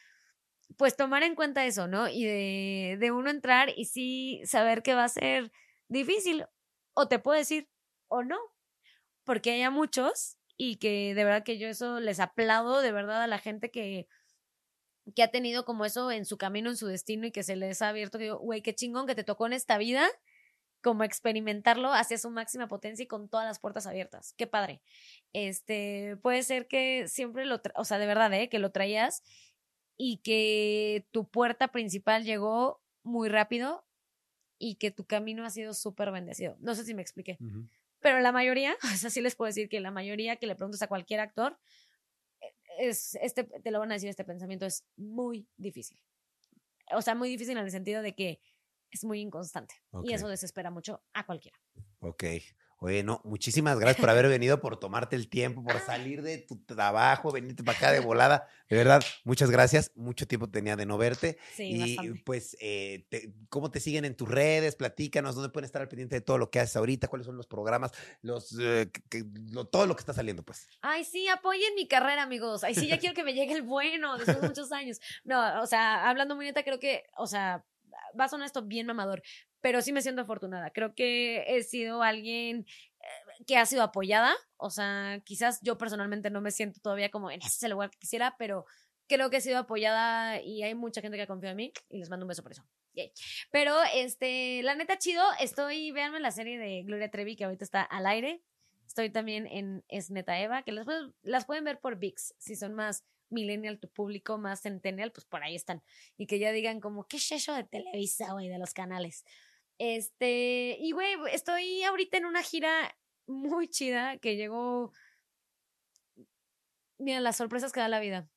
pues tomar en cuenta eso, ¿no? Y de, de uno entrar y sí saber que va a ser difícil, o te puedo decir, o no, porque hay a muchos, y que de verdad que yo eso les aplaudo de verdad a la gente que, que ha tenido como eso en su camino, en su destino y que se les ha abierto, que digo, güey, qué chingón que te tocó en esta vida como experimentarlo hacia su máxima potencia y con todas las puertas abiertas. Qué padre. Este, puede ser que siempre lo, o sea, de verdad, ¿eh? que lo traías y que tu puerta principal llegó muy rápido y que tu camino ha sido súper bendecido. No sé si me expliqué. Pero la mayoría, o sea, sí les puedo decir que la mayoría que le preguntas a cualquier actor, e, es, este, te lo van a decir, este pensamiento es muy difícil. O sea, muy difícil en el sentido de que es muy inconstante. Y eso desespera mucho a cualquiera. Ok. Oye, no, muchísimas gracias por haber venido, por tomarte el tiempo, por salir de tu trabajo, venirte para acá de volada. De verdad, muchas gracias. Mucho tiempo tenía de no verte. Sí, y pues, eh, ¿cómo te siguen en tus redes? Platícanos, ¿dónde pueden estar al pendiente de todo lo que haces ahorita? ¿Cuáles son los programas? Los, eh, todo lo que está saliendo, pues. Ay, sí, apoyen mi carrera, amigos. Ay, sí, ya quiero que me llegue el bueno después de muchos años. No, o sea, hablando muy neta, creo que, o sea, va a sonar esto bien mamador, pero sí me siento afortunada. Creo que he sido alguien eh, que ha sido apoyada. O sea, quizás yo personalmente no me siento todavía como en ese lugar que quisiera, pero creo que he sido apoyada y hay mucha gente que ha confiado en mí y les mando un beso por eso. Pero, este, la neta, chido. Estoy, véanme la serie de Gloria Trevi que ahorita está al aire. Estoy también en Es Neta Eva, que las, las pueden ver por VIX si son más millennial, tu público más centennial, pues por ahí están. Y que ya digan como, ¿qué es eso de Televisa, güey, de los canales? Este, y güey, estoy ahorita en una gira muy chida que llegó... Mira, las sorpresas que da la vida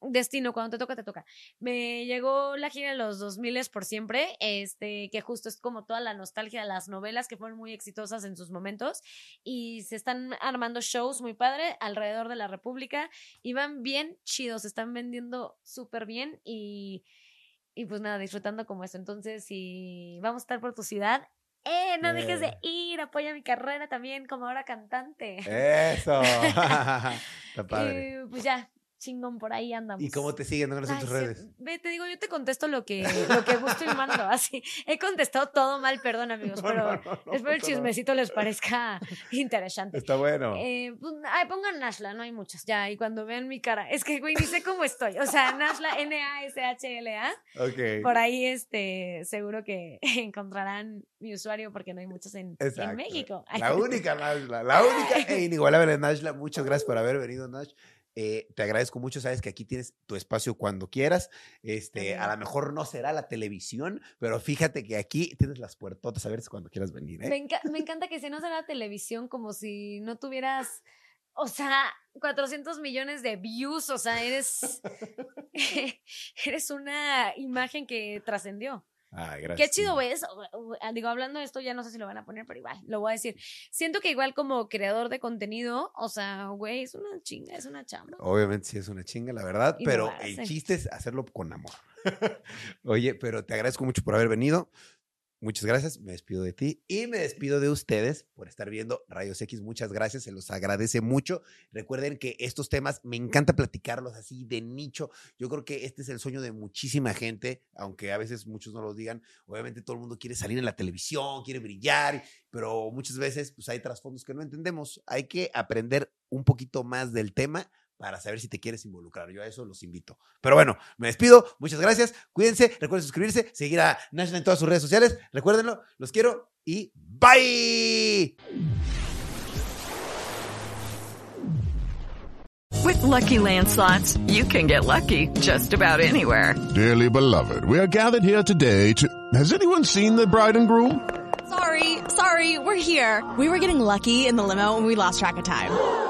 destino, cuando te toca, te toca. Me llegó la gira de los 2000 por siempre, este, que justo es como toda la nostalgia de las novelas que fueron muy exitosas en sus momentos y se están armando shows muy padre alrededor de la República y van bien chidos, se están vendiendo súper bien y, y pues nada, disfrutando como eso. Entonces, si vamos a estar por tu ciudad, ¡Eh! No dejes de eh. ir, apoya mi carrera también como ahora cantante. Eso. Está padre. Y pues ya, chingón, por ahí andamos. ¿Y cómo te siguen? en tus redes? Ve, te digo, yo te contesto lo que, lo que gusto y mando, así. He contestado todo mal, perdón, amigos, pero espero el chismecito les parezca interesante. Está bueno. Eh, pues, ay, pongan Nashla, no hay muchas, ya, y cuando vean mi cara, es que, güey, ni sé cómo estoy, o sea, Nashla, N-A-S-H-L-A. Ok. Por ahí, este, seguro que encontrarán mi usuario porque no hay muchos en, en México. La única Nashla, la única e inigualable Nashla. Muchas gracias por haber venido, Nash. Eh, te agradezco mucho, sabes que aquí tienes tu espacio cuando quieras. Este, a lo mejor no será la televisión, pero fíjate que aquí tienes las puertotas a ver si cuando quieras venir. ¿eh? Me, me, encanta que si no será la televisión, como si no tuvieras, o sea, 400 millones de views, o sea, eres, eres una imagen que trascendió. Ah, gracias. Qué chido es. Ah, digo, hablando de esto, ya no sé si lo van a poner, pero igual, lo voy a decir. Siento que igual como creador de contenido, o sea, güey, es una chinga, es una chamba. Obviamente sí es una chinga, la verdad, pero el chiste es hacerlo con amor. Oye, pero te agradezco mucho por haber venido. Muchas gracias, me despido de ti y me despido de ustedes por estar viendo Rayos X. Muchas gracias, se los agradece mucho. Recuerden que estos temas me encanta platicarlos así de nicho. Yo creo que este es el sueño de muchísima gente, aunque a veces muchos no lo digan. Obviamente todo el mundo quiere salir en la televisión, quiere brillar, pero muchas veces pues hay trasfondos que no entendemos. Hay que aprender un poquito más del tema para saber si te quieres involucrar. Yo a eso los invito. Pero bueno, me despido. Muchas gracias. Cuídense. Recuerden suscribirse, seguir a National en todas sus redes sociales. Recuérdenlo. Los quiero y bye. With lucky landslots, you can get lucky just about anywhere. Dearly beloved, we are gathered here today to. Has anyone seen the bride and groom? Sorry, sorry, we're here. We were getting lucky in the limo and we lost track of time.